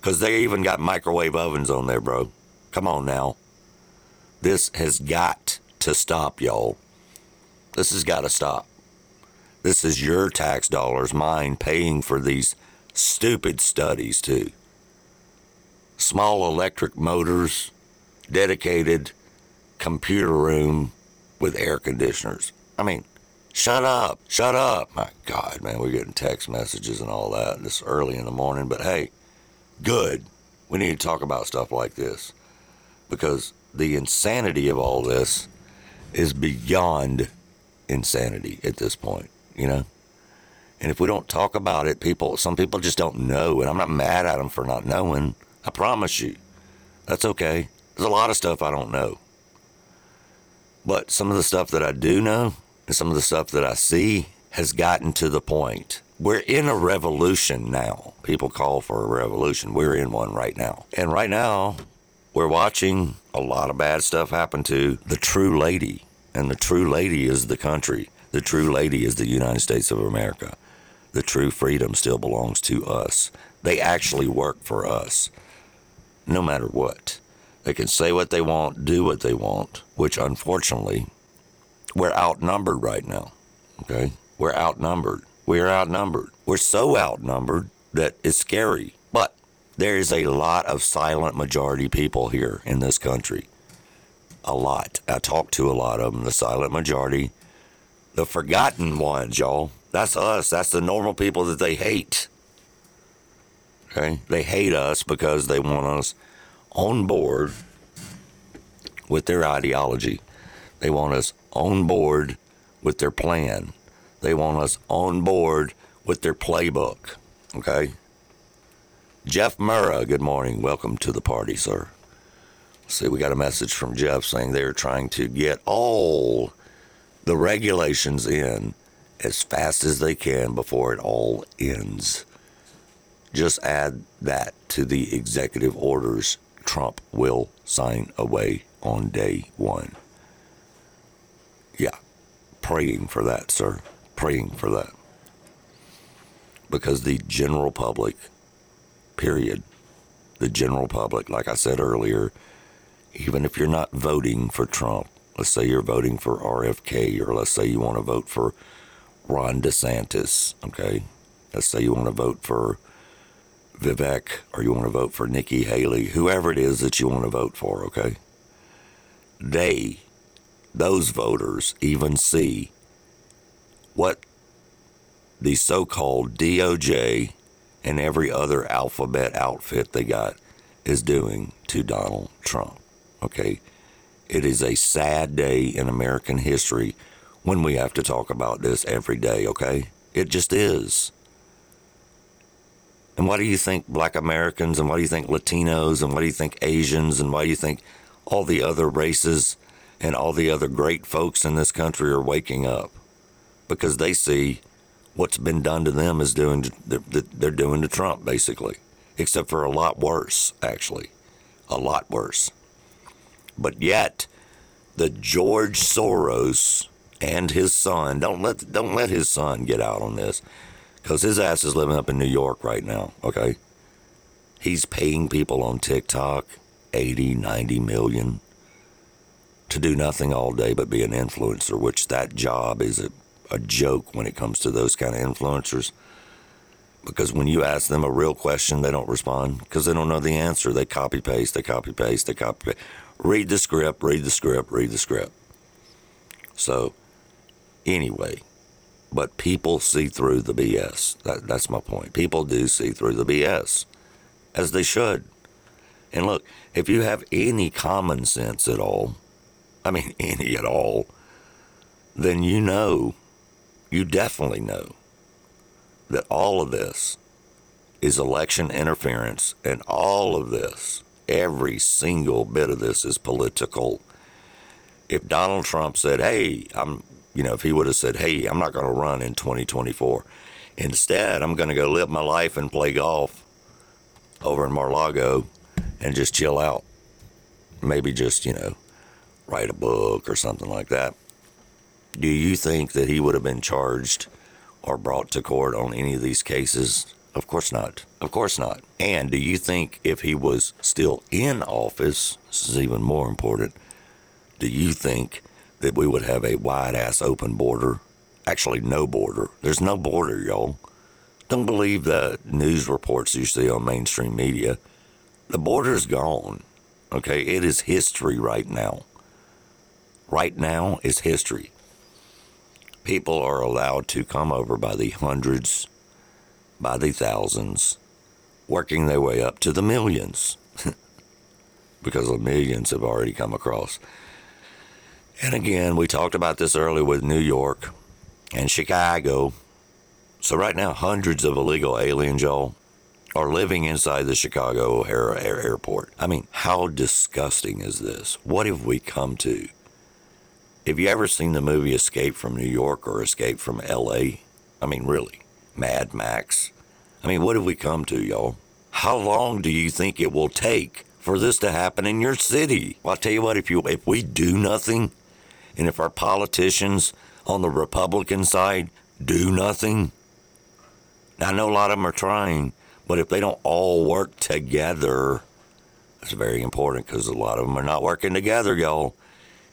because they even got microwave ovens on there, bro. Come on now. This has got to stop, y'all. This has got to stop. This is your tax dollars, mine, paying for these stupid studies, too. Small electric motors, dedicated computer room with air conditioners. I mean, shut up, shut up. My God, man, we're getting text messages and all that this early in the morning, but hey, good. We need to talk about stuff like this because the insanity of all this is beyond insanity at this point, you know? And if we don't talk about it, people, some people just don't know. And I'm not mad at them for not knowing. I promise you. That's okay. There's a lot of stuff I don't know. But some of the stuff that I do know and some of the stuff that I see has gotten to the point we're in a revolution now. People call for a revolution. We're in one right now. And right now, we're watching a lot of bad stuff happen to the true lady. And the true lady is the country. The true lady is the United States of America. The true freedom still belongs to us. They actually work for us, no matter what. They can say what they want, do what they want, which unfortunately, we're outnumbered right now. Okay? We're outnumbered. We're outnumbered. We're so outnumbered that it's scary. But there is a lot of silent majority people here in this country. A lot. I talk to a lot of them. The silent majority, the forgotten ones, y'all. That's us. That's the normal people that they hate. Okay? They hate us because they want us on board with their ideology. They want us on board with their plan. They want us on board with their playbook. Okay? Jeff Murrah, good morning. Welcome to the party, sir. See, we got a message from Jeff saying they're trying to get all the regulations in as fast as they can before it all ends. Just add that to the executive orders Trump will sign away on day one. Yeah, praying for that, sir. Praying for that. Because the general public, period, the general public, like I said earlier, even if you're not voting for Trump, let's say you're voting for RFK, or let's say you want to vote for Ron DeSantis, okay? Let's say you want to vote for Vivek or you want to vote for Nikki Haley, whoever it is that you want to vote for, okay? They, those voters, even see what the so called DOJ and every other alphabet outfit they got is doing to Donald Trump, okay? It is a sad day in American history when we have to talk about this every day, okay? It just is. And why do you think black Americans and why do you think Latinos and why do you think Asians and why do you think all the other races and all the other great folks in this country are waking up? Because they see what's been done to them is doing they're doing to Trump basically, except for a lot worse actually, a lot worse. But yet, the George Soros and his son don't let don't let his son get out on this because his ass is living up in New York right now, okay? He's paying people on TikTok 80, 90 million to do nothing all day but be an influencer, which that job is a, a joke when it comes to those kind of influencers. Because when you ask them a real question, they don't respond because they don't know the answer. They copy paste, they copy paste, they copy paste. Read the script, read the script, read the script. So, anyway, but people see through the BS. That, that's my point. People do see through the BS, as they should. And look, if you have any common sense at all, I mean, any at all, then you know, you definitely know that all of this is election interference, and all of this, every single bit of this is political. If Donald Trump said, Hey, I'm you know, if he would have said, hey, I'm not going to run in 2024. Instead, I'm going to go live my life and play golf over in Mar-Lago and just chill out. Maybe just, you know, write a book or something like that. Do you think that he would have been charged or brought to court on any of these cases? Of course not. Of course not. And do you think if he was still in office, this is even more important, do you think that we would have a wide ass open border. Actually, no border. There's no border, y'all. Don't believe the news reports you see on mainstream media. The border's gone. Okay, it is history right now. Right now is history. People are allowed to come over by the hundreds, by the thousands, working their way up to the millions. because the millions have already come across. And again, we talked about this earlier with New York and Chicago. So right now, hundreds of illegal aliens, y'all, are living inside the Chicago O'Hare Airport. I mean, how disgusting is this? What have we come to? Have you ever seen the movie Escape from New York or Escape from LA? I mean, really, Mad Max. I mean, what have we come to, y'all? How long do you think it will take for this to happen in your city? Well, I'll tell you what, if you if we do nothing, and if our politicians on the Republican side do nothing, I know a lot of them are trying, but if they don't all work together, that's very important because a lot of them are not working together, y'all.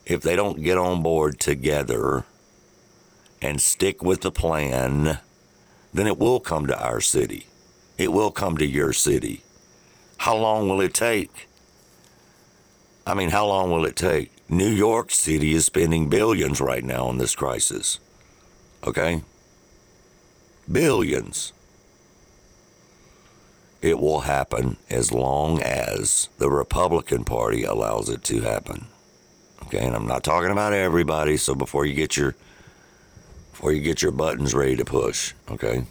If they don't get on board together and stick with the plan, then it will come to our city. It will come to your city. How long will it take? I mean, how long will it take? New York City is spending billions right now on this crisis. Okay? Billions. It will happen as long as the Republican Party allows it to happen. Okay, and I'm not talking about everybody, so before you get your before you get your buttons ready to push, okay?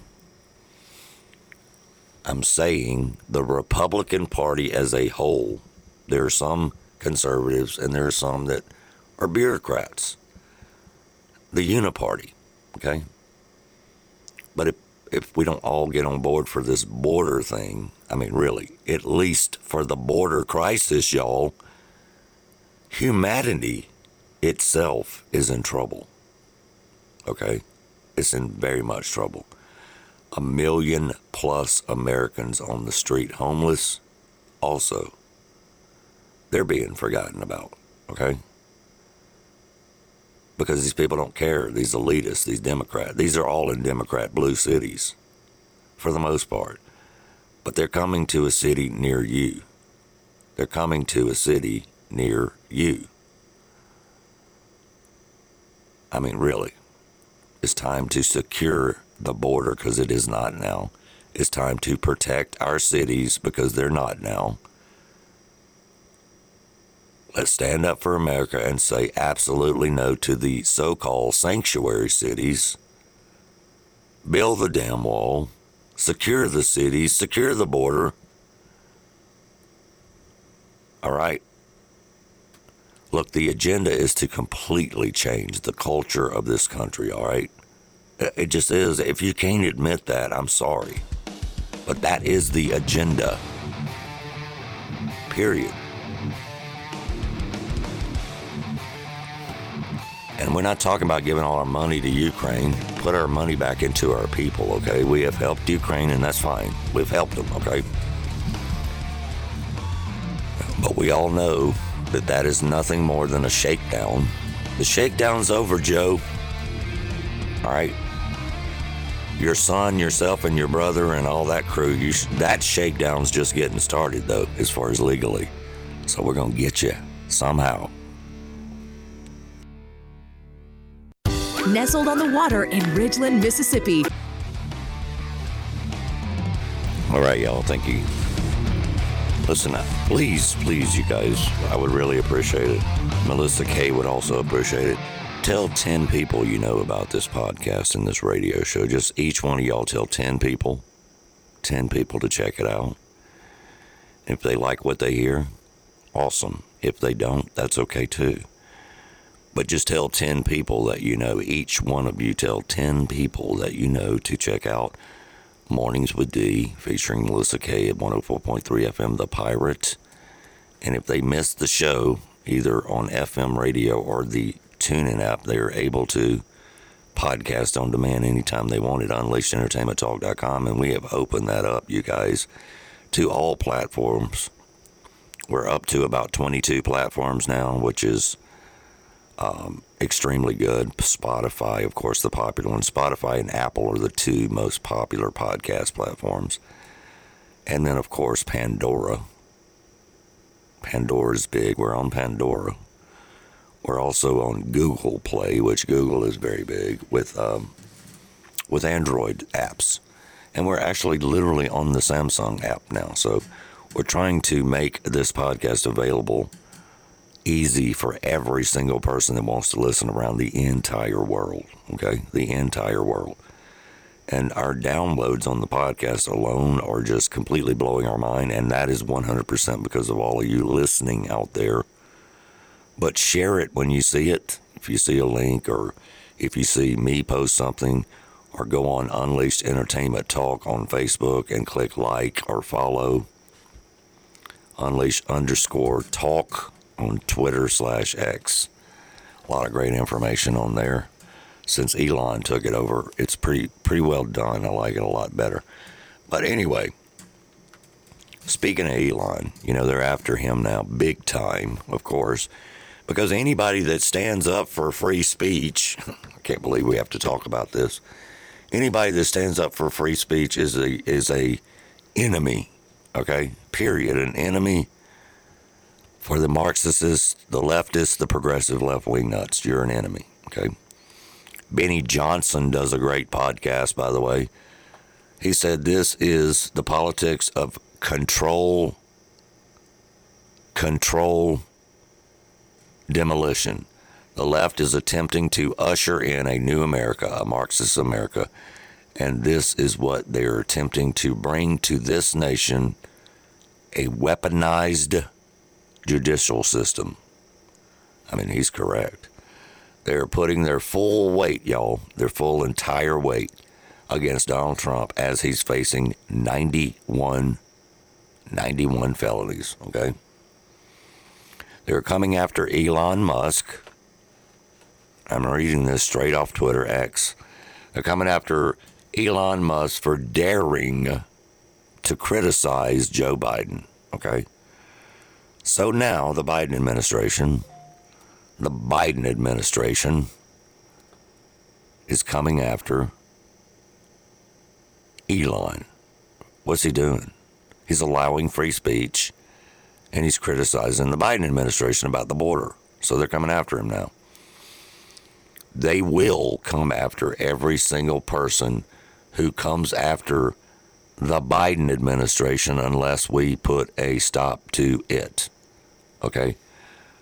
I'm saying the Republican Party as a whole. There are some conservatives and there are some that are bureaucrats. The Uniparty, okay? But if, if we don't all get on board for this border thing, I mean, really, at least for the border crisis, y'all, humanity itself is in trouble. Okay? It's in very much trouble. A million plus Americans on the street homeless, also, they're being forgotten about. Okay? because these people don't care. These elitists, these Democrats, these are all in Democrat blue cities for the most part. But they're coming to a city near you. They're coming to a city near you. I mean, really. It's time to secure the border because it is not now. It's time to protect our cities because they're not now. Let's stand up for America and say absolutely no to the so called sanctuary cities. Build the damn wall, secure the cities, secure the border. All right. Look, the agenda is to completely change the culture of this country, all right? It just is. If you can't admit that, I'm sorry. But that is the agenda. Period. And we're not talking about giving all our money to Ukraine. Put our money back into our people, okay? We have helped Ukraine, and that's fine. We've helped them, okay? But we all know that that is nothing more than a shakedown. The shakedown's over, Joe. All right? Your son, yourself, and your brother, and all that crew, you sh- that shakedown's just getting started, though, as far as legally. So we're going to get you somehow. Nestled on the water in Ridgeland, Mississippi. All right, y'all. Thank you. Listen, up. please, please, you guys, I would really appreciate it. Melissa Kay would also appreciate it. Tell 10 people you know about this podcast and this radio show. Just each one of y'all tell 10 people, 10 people to check it out. If they like what they hear, awesome. If they don't, that's okay too. But just tell 10 people that you know. Each one of you tell 10 people that you know to check out Mornings with D featuring Melissa Kay at 104.3 FM, The Pirate. And if they missed the show, either on FM radio or the TuneIn app, they are able to podcast on demand anytime they want at unleashedentertainmenttalk.com. And we have opened that up, you guys, to all platforms. We're up to about 22 platforms now, which is um, extremely good. Spotify, of course, the popular one. Spotify and Apple are the two most popular podcast platforms. And then, of course, Pandora. Pandora's big. We're on Pandora. We're also on Google Play, which Google is very big with um, with Android apps, and we're actually literally on the Samsung app now. So we're trying to make this podcast available easy for every single person that wants to listen around the entire world. Okay, the entire world. And our downloads on the podcast alone are just completely blowing our mind, and that is 100% because of all of you listening out there. But share it when you see it. If you see a link or if you see me post something, or go on Unleashed Entertainment Talk on Facebook and click like or follow. Unleash underscore talk on Twitter slash X. A lot of great information on there. Since Elon took it over, it's pretty pretty well done. I like it a lot better. But anyway, speaking of Elon, you know they're after him now, big time, of course, because anybody that stands up for free speech, I can't believe we have to talk about this. Anybody that stands up for free speech is a is a enemy okay? Period. An enemy for the Marxists, the leftists, the progressive left wing nuts. You're an enemy, okay? Benny Johnson does a great podcast, by the way. He said this is the politics of control, control, demolition. The left is attempting to usher in a new America, a Marxist America. And this is what they're attempting to bring to this nation a weaponized judicial system. I mean, he's correct. They're putting their full weight, y'all, their full entire weight against Donald Trump as he's facing 91, 91 felonies, okay? They're coming after Elon Musk. I'm reading this straight off Twitter X. They're coming after Elon Musk for daring to criticize Joe Biden. Okay. So now the Biden administration, the Biden administration is coming after Elon. What's he doing? He's allowing free speech and he's criticizing the Biden administration about the border. So they're coming after him now. They will come after every single person who comes after the Biden administration unless we put a stop to it. Okay?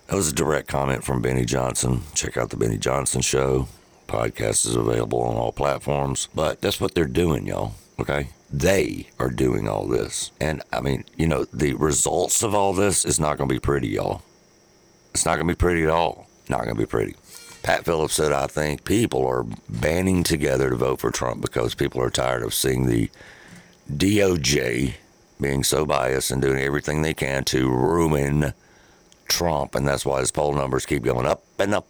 That was a direct comment from Benny Johnson. Check out the Benny Johnson Show. Podcast is available on all platforms. But that's what they're doing, y'all. Okay? They are doing all this. And I mean, you know, the results of all this is not going to be pretty, y'all. It's not going to be pretty at all. Not going to be pretty. Pat Phillips said, I think people are banding together to vote for Trump because people are tired of seeing the DOJ being so biased and doing everything they can to ruin Trump, and that's why his poll numbers keep going up and up.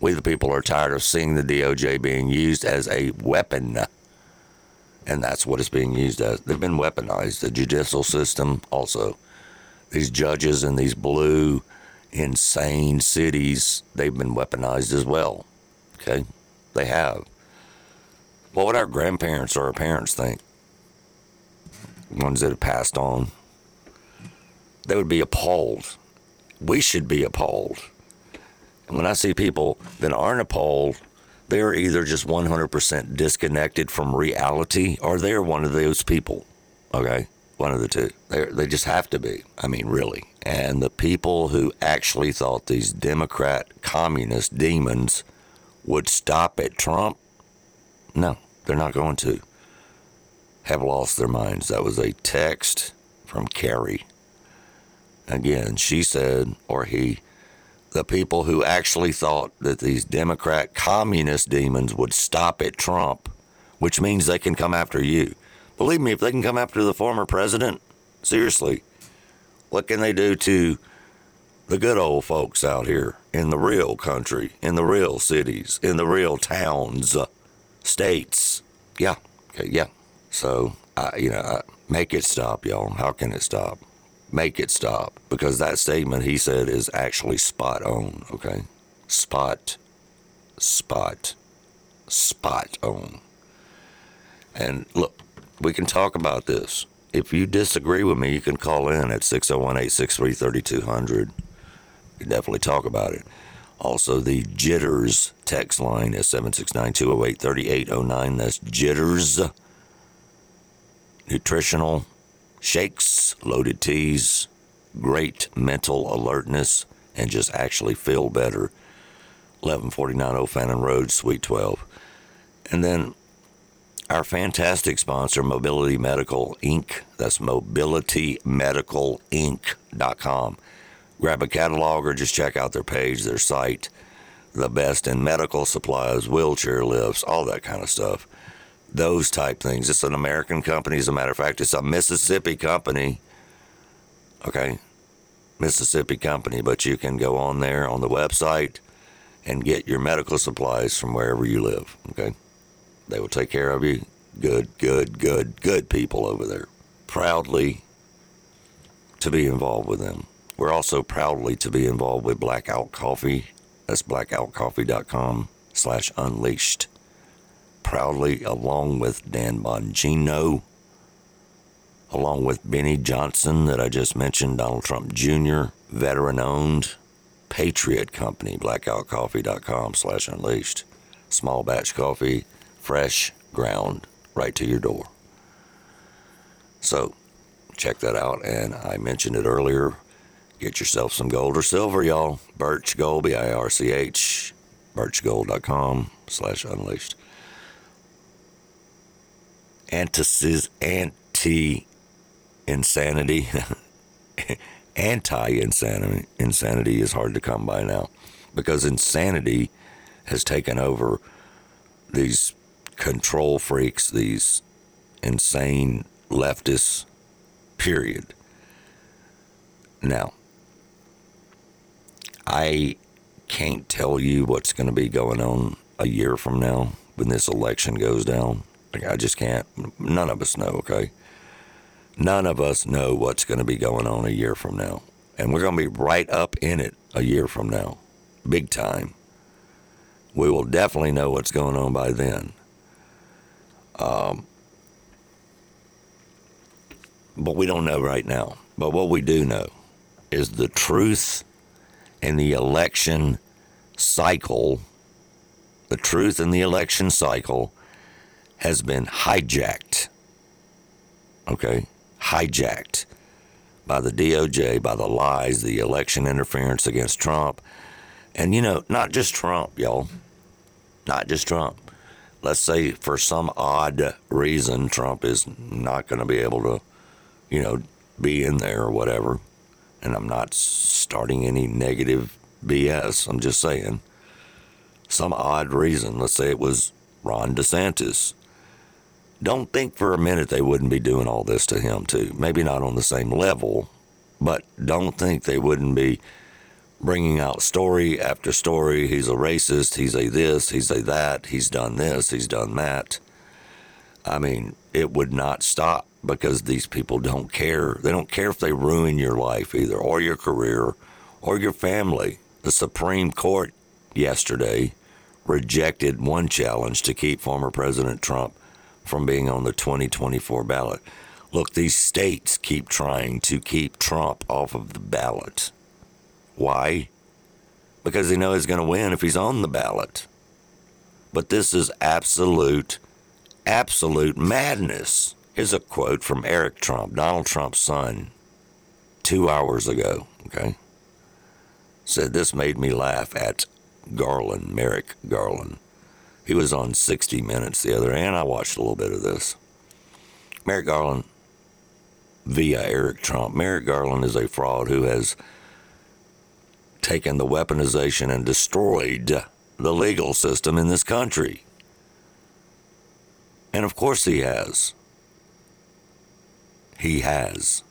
We, the people, are tired of seeing the DOJ being used as a weapon, and that's what it's being used as. They've been weaponized. The judicial system, also. These judges in these blue, insane cities, they've been weaponized as well. Okay? They have. What would our grandparents or our parents think? ones that have passed on, they would be appalled. We should be appalled. And when I see people that aren't appalled, they're either just 100% disconnected from reality or they're one of those people. Okay? One of the two. They they just have to be. I mean, really. And the people who actually thought these Democrat communist demons would stop at Trump, no, they're not going to have lost their minds. That was a text from Carrie. Again, she said, or he, the people who actually thought that these Democrat communist demons would stop at Trump, which means they can come after you. Believe me, if they can come after the former president, seriously, what can they do to the good old folks out here in the real country, in the real cities, in the real towns, uh, states? Yeah, okay, yeah. So, uh, you know, uh, make it stop, y'all. How can it stop? Make it stop. Because that statement he said is actually spot on, okay? Spot, spot, spot on. And look, we can talk about this. If you disagree with me, you can call in at 601 863 3200. We definitely talk about it. Also, the Jitterz text line is 769 208 3809. That's Jitterz nutritional shakes, loaded teas, great mental alertness, and just actually feel better. 1149 Old Fannin Road, Suite 12. And then our fantastic sponsor, Mobility Medical Inc. That's mobilitymedicalinc.com. Grab a catalog or just check out their page, their site. The best in medical supplies, wheelchair lifts, all that kind of stuff. Those type things. It's an American company, as a matter of fact. It's a Mississippi company. Okay, Mississippi company, but you can go on there on the website and get your medical supplies from wherever you live. Okay, they will take care of you. Good, good, good, good people over there. Proudly to be involved with them. We're also proudly to be involved with Blackout Coffee. That's blackoutcoffee.com slash unleashed. Proudly, along with Dan Bongino, along with Benny Johnson that I just mentioned, Donald Trump Jr., veteran owned, Patriot Company, blackoutcoffee.com slash unleashed. Small batch coffee, fresh, ground, right to your door. So, check that out. And I mentioned it earlier. Get yourself some gold or silver, y'all. Birch Gold, B I R C H, birchgold.com slash unleashed. Anti anti insanity. Anti insanity insanity is hard to come by now because insanity has taken over these control freaks, these insane leftists, period. Now, I can't tell you what's going to be going on a year from now when this election goes down. I just can't. None of us know, okay? None of us know what's going to be going on a year from now. And we're going to be right up in it a year from now, big time. We will definitely know what's going on by then. Um, but we don't know right now. But what we do know is the truth in the election cycle, the truth in the election cycle has been hijacked. Okay? Hijacked by the DOJ, by the lies, the election interference against Trump. And, you know, not just Trump, y'all. Not just Trump. Let's say for some odd reason, Trump is not going to be able to, you know, be in there or whatever and I'm not starting any negative BS. I'm just saying, some odd reason, let's say it was Ron DeSantis. Don't think for a minute they wouldn't be doing all this to him, too. Maybe not on the same level, but don't think they wouldn't be bringing out story after story. He's a racist. He's a this. He's a that. He's done this. He's done that. I mean, it would not stop because these people don't care. They don't care if they ruin your life either, or your career, or your family. The Supreme Court yesterday rejected one challenge to keep former President Trump from being on the 2024 ballot. Look, these states keep trying to keep Trump off of the ballot. Why? Because they know he's going to win if he's on the ballot. But this is absolute, absolute madness. Here's a quote from Eric Trump, Donald Trump's son, two hours ago. Okay. Said this made me laugh at Garland, Merrick Garland. He was on 60 Minutes the other day, and I watched a little bit of this. Merrick Garland via Eric Trump. Merrick Garland is a fraud who has taken the weaponization and destroyed the legal system in this country. And of course he has. He has.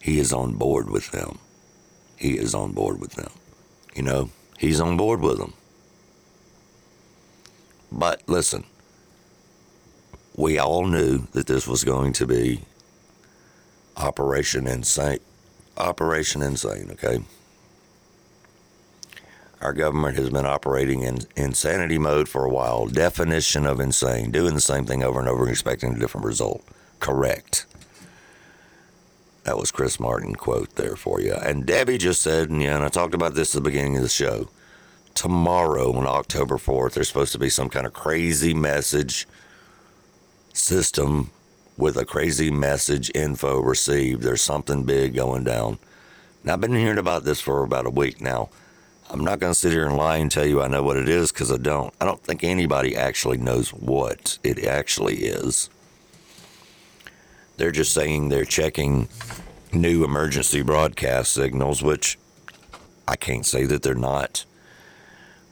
He is on board with them. He is on board with them. You know, he's on board with them. But listen, we all knew that this was going to be Operation Insane. Operation Insane, okay? Our government has been operating in insanity mode for a while. Definition of insane, doing the same thing over and over and expecting a different result. Correct. That was Chris Martin quote there for you. And Debbie just said, and yeah, and I talked about this at the beginning of the show. Tomorrow on October 4th, there's supposed to be some kind of crazy message system with a crazy message info received. There's something big going down. Now, I've been hearing about this for about a week now. I'm not going to sit here and lie and tell you I know what it is because I don't. I don't think anybody actually knows what it actually is. They're just saying they're checking new emergency broadcast signals, which I can't say that they're not.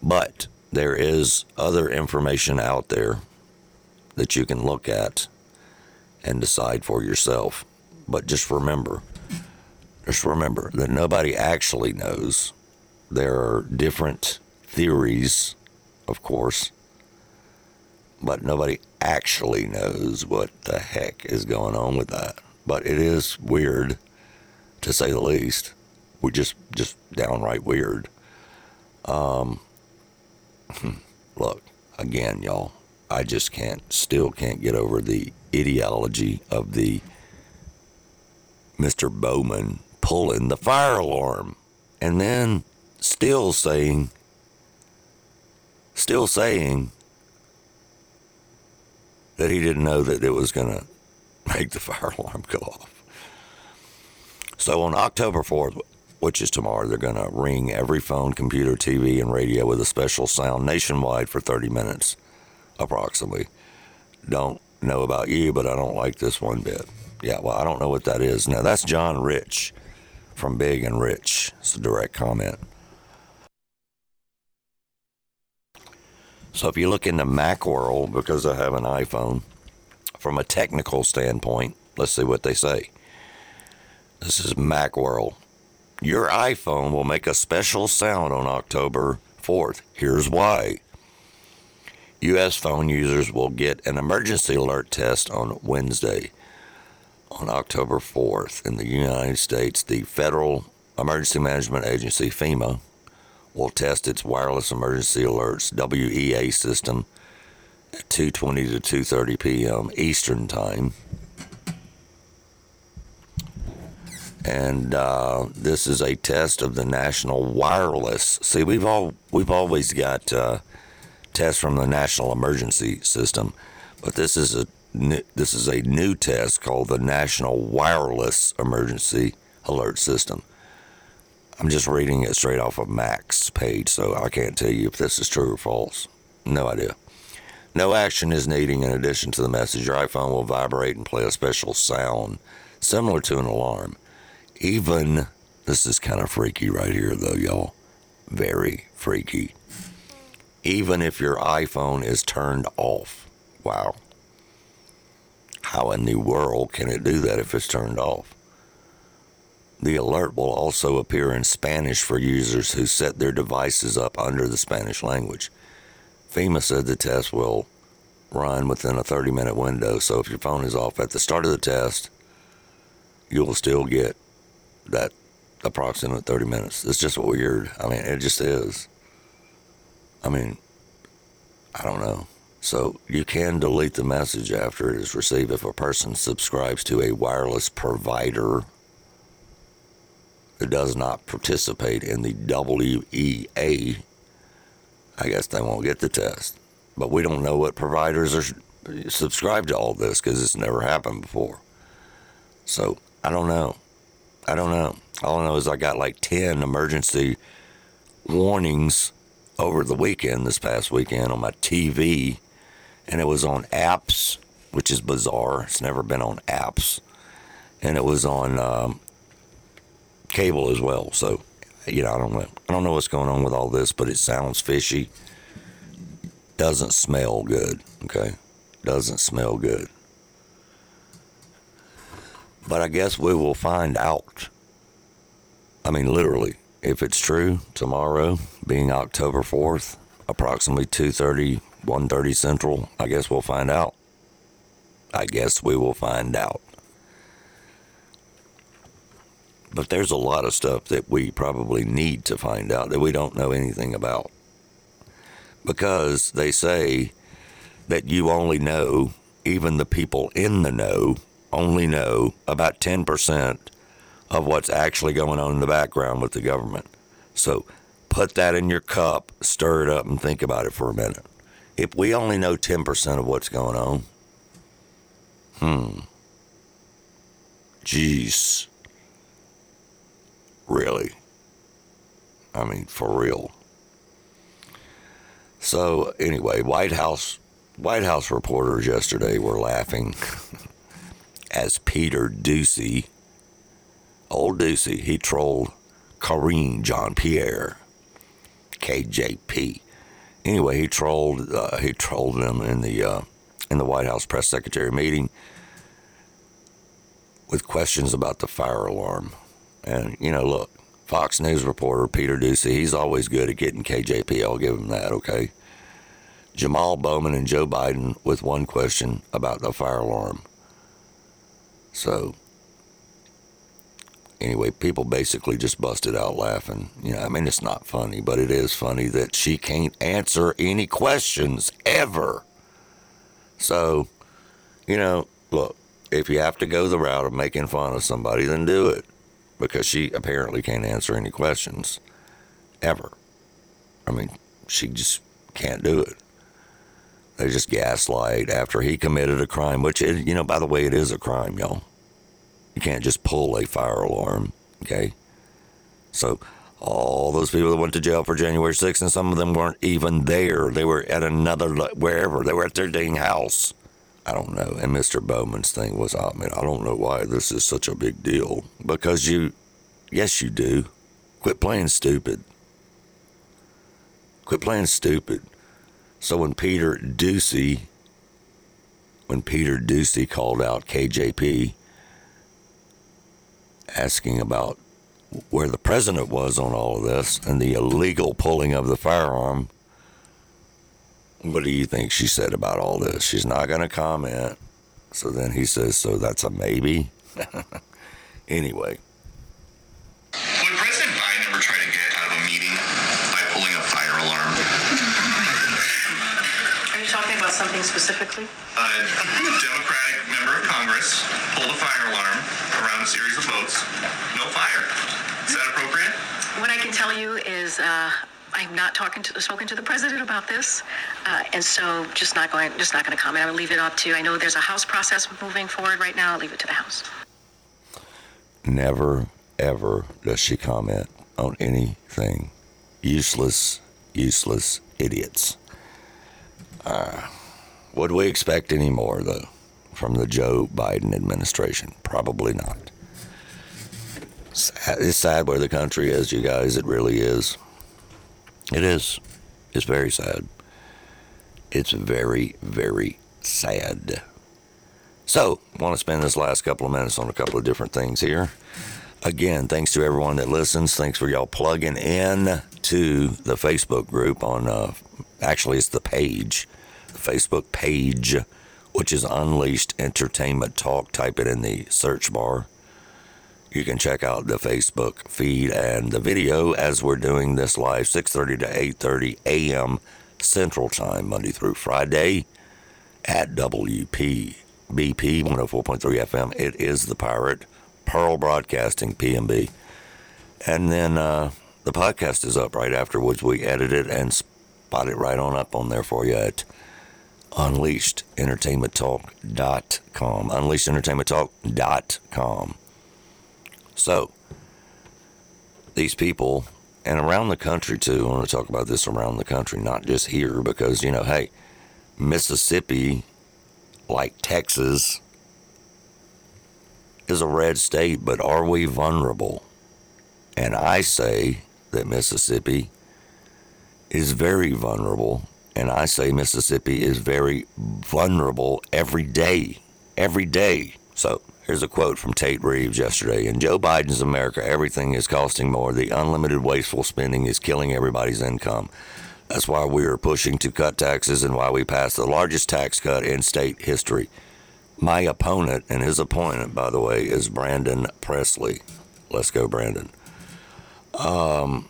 But there is other information out there that you can look at and decide for yourself. But just remember, just remember that nobody actually knows. There are different theories, of course, but nobody actually knows what the heck is going on with that. But it is weird, to say the least. We just just downright weird. Um, look again, y'all. I just can't, still can't get over the ideology of the Mr. Bowman pulling the fire alarm and then still saying, still saying that he didn't know that it was going to make the fire alarm go off. So on October 4th, which is tomorrow, they're going to ring every phone, computer, TV, and radio with a special sound nationwide for 30 minutes, approximately. Don't know about you, but I don't like this one bit. Yeah, well, I don't know what that is. Now, that's John Rich from Big and Rich. It's a direct comment. So if you look into Macworld, because I have an iPhone, from a technical standpoint, let's see what they say. This is Macworld. Your iPhone will make a special sound on October 4th. Here's why. U.S. phone users will get an emergency alert test on Wednesday, on October 4th. In the United States, the Federal Emergency Management Agency, FEMA, will test its wireless emergency alerts WEA system at 2:20 to 2:30 p.m. Eastern Time. And uh, this is a test of the national wireless. See, we've all we've always got uh, tests from the national emergency system, but this is a new, this is a new test called the National Wireless Emergency Alert System. I'm just reading it straight off of Mac's page, so I can't tell you if this is true or false. No idea. No action is needed in addition to the message. Your iPhone will vibrate and play a special sound similar to an alarm. Even, this is kind of freaky right here, though, y'all. Very freaky. Even if your iPhone is turned off. Wow. How in the world can it do that if it's turned off? The alert will also appear in Spanish for users who set their devices up under the Spanish language. FEMA said the test will run within a 30 minute window, so if your phone is off at the start of the test, you'll still get that approximate 30 minutes. It's just weird. I mean, it just is. I mean, I don't know. So you can delete the message after it is received if a person subscribes to a wireless provider that does not participate in the WEA. I guess they won't get the test. But we don't know what providers are subscribed to all this because it's never happened before. So I don't know. I don't know. All I know is I got like 10 emergency warnings over the weekend, this past weekend, on my TV. And it was on apps, which is bizarre. It's never been on apps. And it was on um, cable as well. So, you know, I don't know. I don't know what's going on with all this, but it sounds fishy. Doesn't smell good. Okay, doesn't smell good. But I guess we will find out. I mean, literally, if it's true, tomorrow being October 4th, approximately 2:30, 1:30 Central, I guess we'll find out. I guess we will find out. But there's a lot of stuff that we probably need to find out that we don't know anything about. Because they say that you only know, even the people in the know, only know about 10% of what's actually going on in the background with the government. So put that in your cup, stir it up, and think about it for a minute. If we only know 10% of what's going on, hmm, jeez, really? I mean, for real. So anyway, White House White House reporters yesterday were laughing as Peter Doocy, old Doocy, he trolled Karine Jean Pierre, KJP. Anyway, he trolled uh, he trolled them in the uh, in the White House press secretary meeting with questions about the fire alarm. And, you know, look, Fox News reporter Peter Doocy, he's always good at getting KJP. I'll give him that, okay? Jamal Bowman and Joe Biden with one question about the fire alarm. So, anyway, people basically just busted out laughing. You know, I mean, it's not funny, but it is funny that she can't answer any questions ever. So, you know, look, if you have to go the route of making fun of somebody, then do it. Because she apparently can't answer any questions ever. I mean, she just can't do it. They just gaslight after he committed a crime, which, it, you know, by the way, it is a crime, y'all. You can't just pull a fire alarm, okay? So, all those people that went to jail for January 6th, and some of them weren't even there. They were at another, wherever. They were at their dang house. I don't know. And Mr. Bowman's thing was, I mean, I don't know why this is such a big deal. Because you, yes, you do. Quit playing stupid. Quit playing stupid. So when Peter Doocy, when Peter Doocy called out KJP, asking about where the president was on all of this and the illegal pulling of the firearm, what do you think she said about all this? She's not going to comment. So then he says, So that's a maybe? anyway. Would President Biden ever try to get out of a meeting by pulling a fire alarm? Are you talking about something specifically? A Democratic member of Congress pulled a fire alarm around a series of votes. No fire. Is that appropriate? What I can tell you is uh, I'm not talking to spoken to the president about this, uh, and so just not going, just not going to comment. I will leave it up to. I know there's a House process moving forward right now. I'll leave it to the House. Never, ever does she comment on anything. Useless, useless idiots. Uh, do we expect anymore, though, from the Joe Biden administration? Probably not. It's sad where the country is, you guys. It really is. It is. It's very sad. It's very, very sad. So, want to spend this last couple of minutes on a couple of different things here. Again, thanks to everyone that listens. Thanks for y'all plugging in to the Facebook group on, uh, actually, it's the page, the Facebook page, which is Unleashed Entertainment Talk. Type it in the search bar you can check out the Facebook feed and the video as we're doing this live 6:30 to 8:30 a.m. Central Time Monday through Friday at WP BP 104.3 FM. It is the Pirate Pearl Broadcasting PMB. And then uh, the podcast is up right afterwards. We edit it and spot it right on up on there for you at unleashedentertainmenttalk.com. Unleashedentertainmenttalk.com. So, these people, and around the country too, I want to talk about this around the country, not just here, because, you know, hey, Mississippi, like Texas, is a red state, but are we vulnerable? And I say that Mississippi is very vulnerable, and I say Mississippi is very vulnerable every day. Every day. So, Here's a quote from Tate Reeves yesterday. In Joe Biden's America, everything is costing more. The unlimited wasteful spending is killing everybody's income. That's why we are pushing to cut taxes and why we passed the largest tax cut in state history. My opponent and his opponent, by the way, is Brandon Presley. Let's go, Brandon. Um,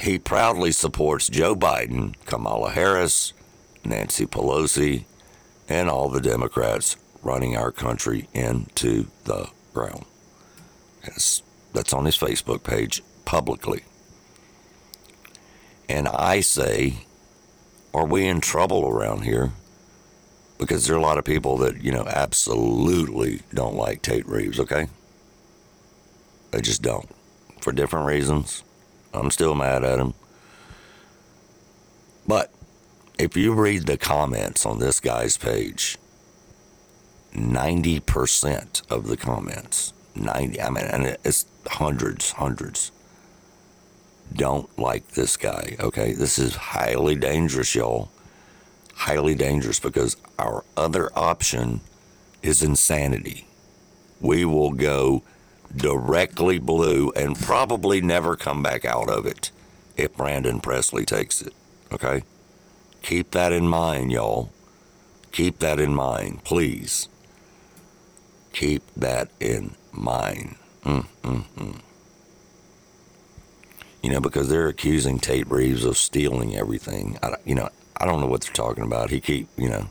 he proudly supports Joe Biden, Kamala Harris, Nancy Pelosi, and all the Democrats running our country into the ground. It's, that's on his Facebook page publicly. And I say, are we in trouble around here? Because there are a lot of people that, you know, absolutely don't like Tate Reeves, okay? They just don't. For different reasons. I'm still mad at him. But if you read the comments on this guy's page, 90% of the comments, 90, I mean, and it's hundreds, hundreds, don't like this guy, okay? This is highly dangerous, y'all. highly dangerous because our other option is insanity. We will go directly blue and probably never come back out of it if Brandon Presley takes it. Okay? Keep that in mind, y'all. Keep that in mind, please. Keep that in mind. Mm, mm, mm. You know, because they're accusing Tate Reeves of stealing everything. I, you know, I don't know what they're talking about. He keep, you know.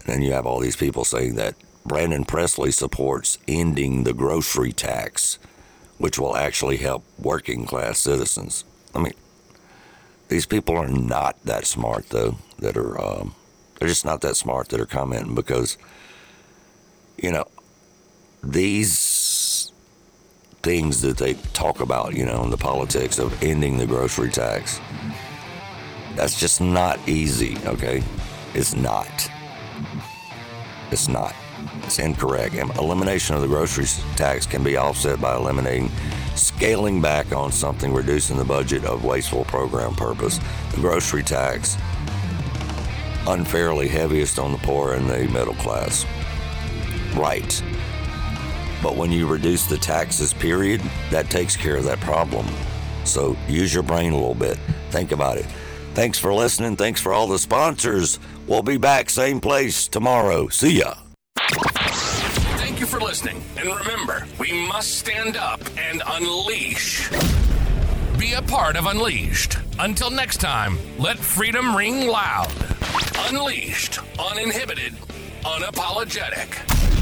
And then you have all these people saying that Brandon Presley supports ending the grocery tax, which will actually help working class citizens. I mean, these people are not that smart, though, that are, um, they're just not that smart that are commenting because, you know, these things that they talk about, you know, in the politics of ending the grocery tax, that's just not easy, okay? It's not. It's not. It's incorrect. And elimination of the grocery tax can be offset by eliminating, scaling back on something, reducing the budget of wasteful program purpose. The grocery tax, unfairly heaviest on the poor and the middle class. Right. But when you reduce the taxes, period, that takes care of that problem. So use your brain a little bit. Think about it. Thanks for listening. Thanks for all the sponsors. We'll be back same place tomorrow. See ya. Thank you for listening. And remember, we must stand up and unleash. Be a part of Unleashed. Until next time, let freedom ring loud. Unleashed, uninhibited, unapologetic.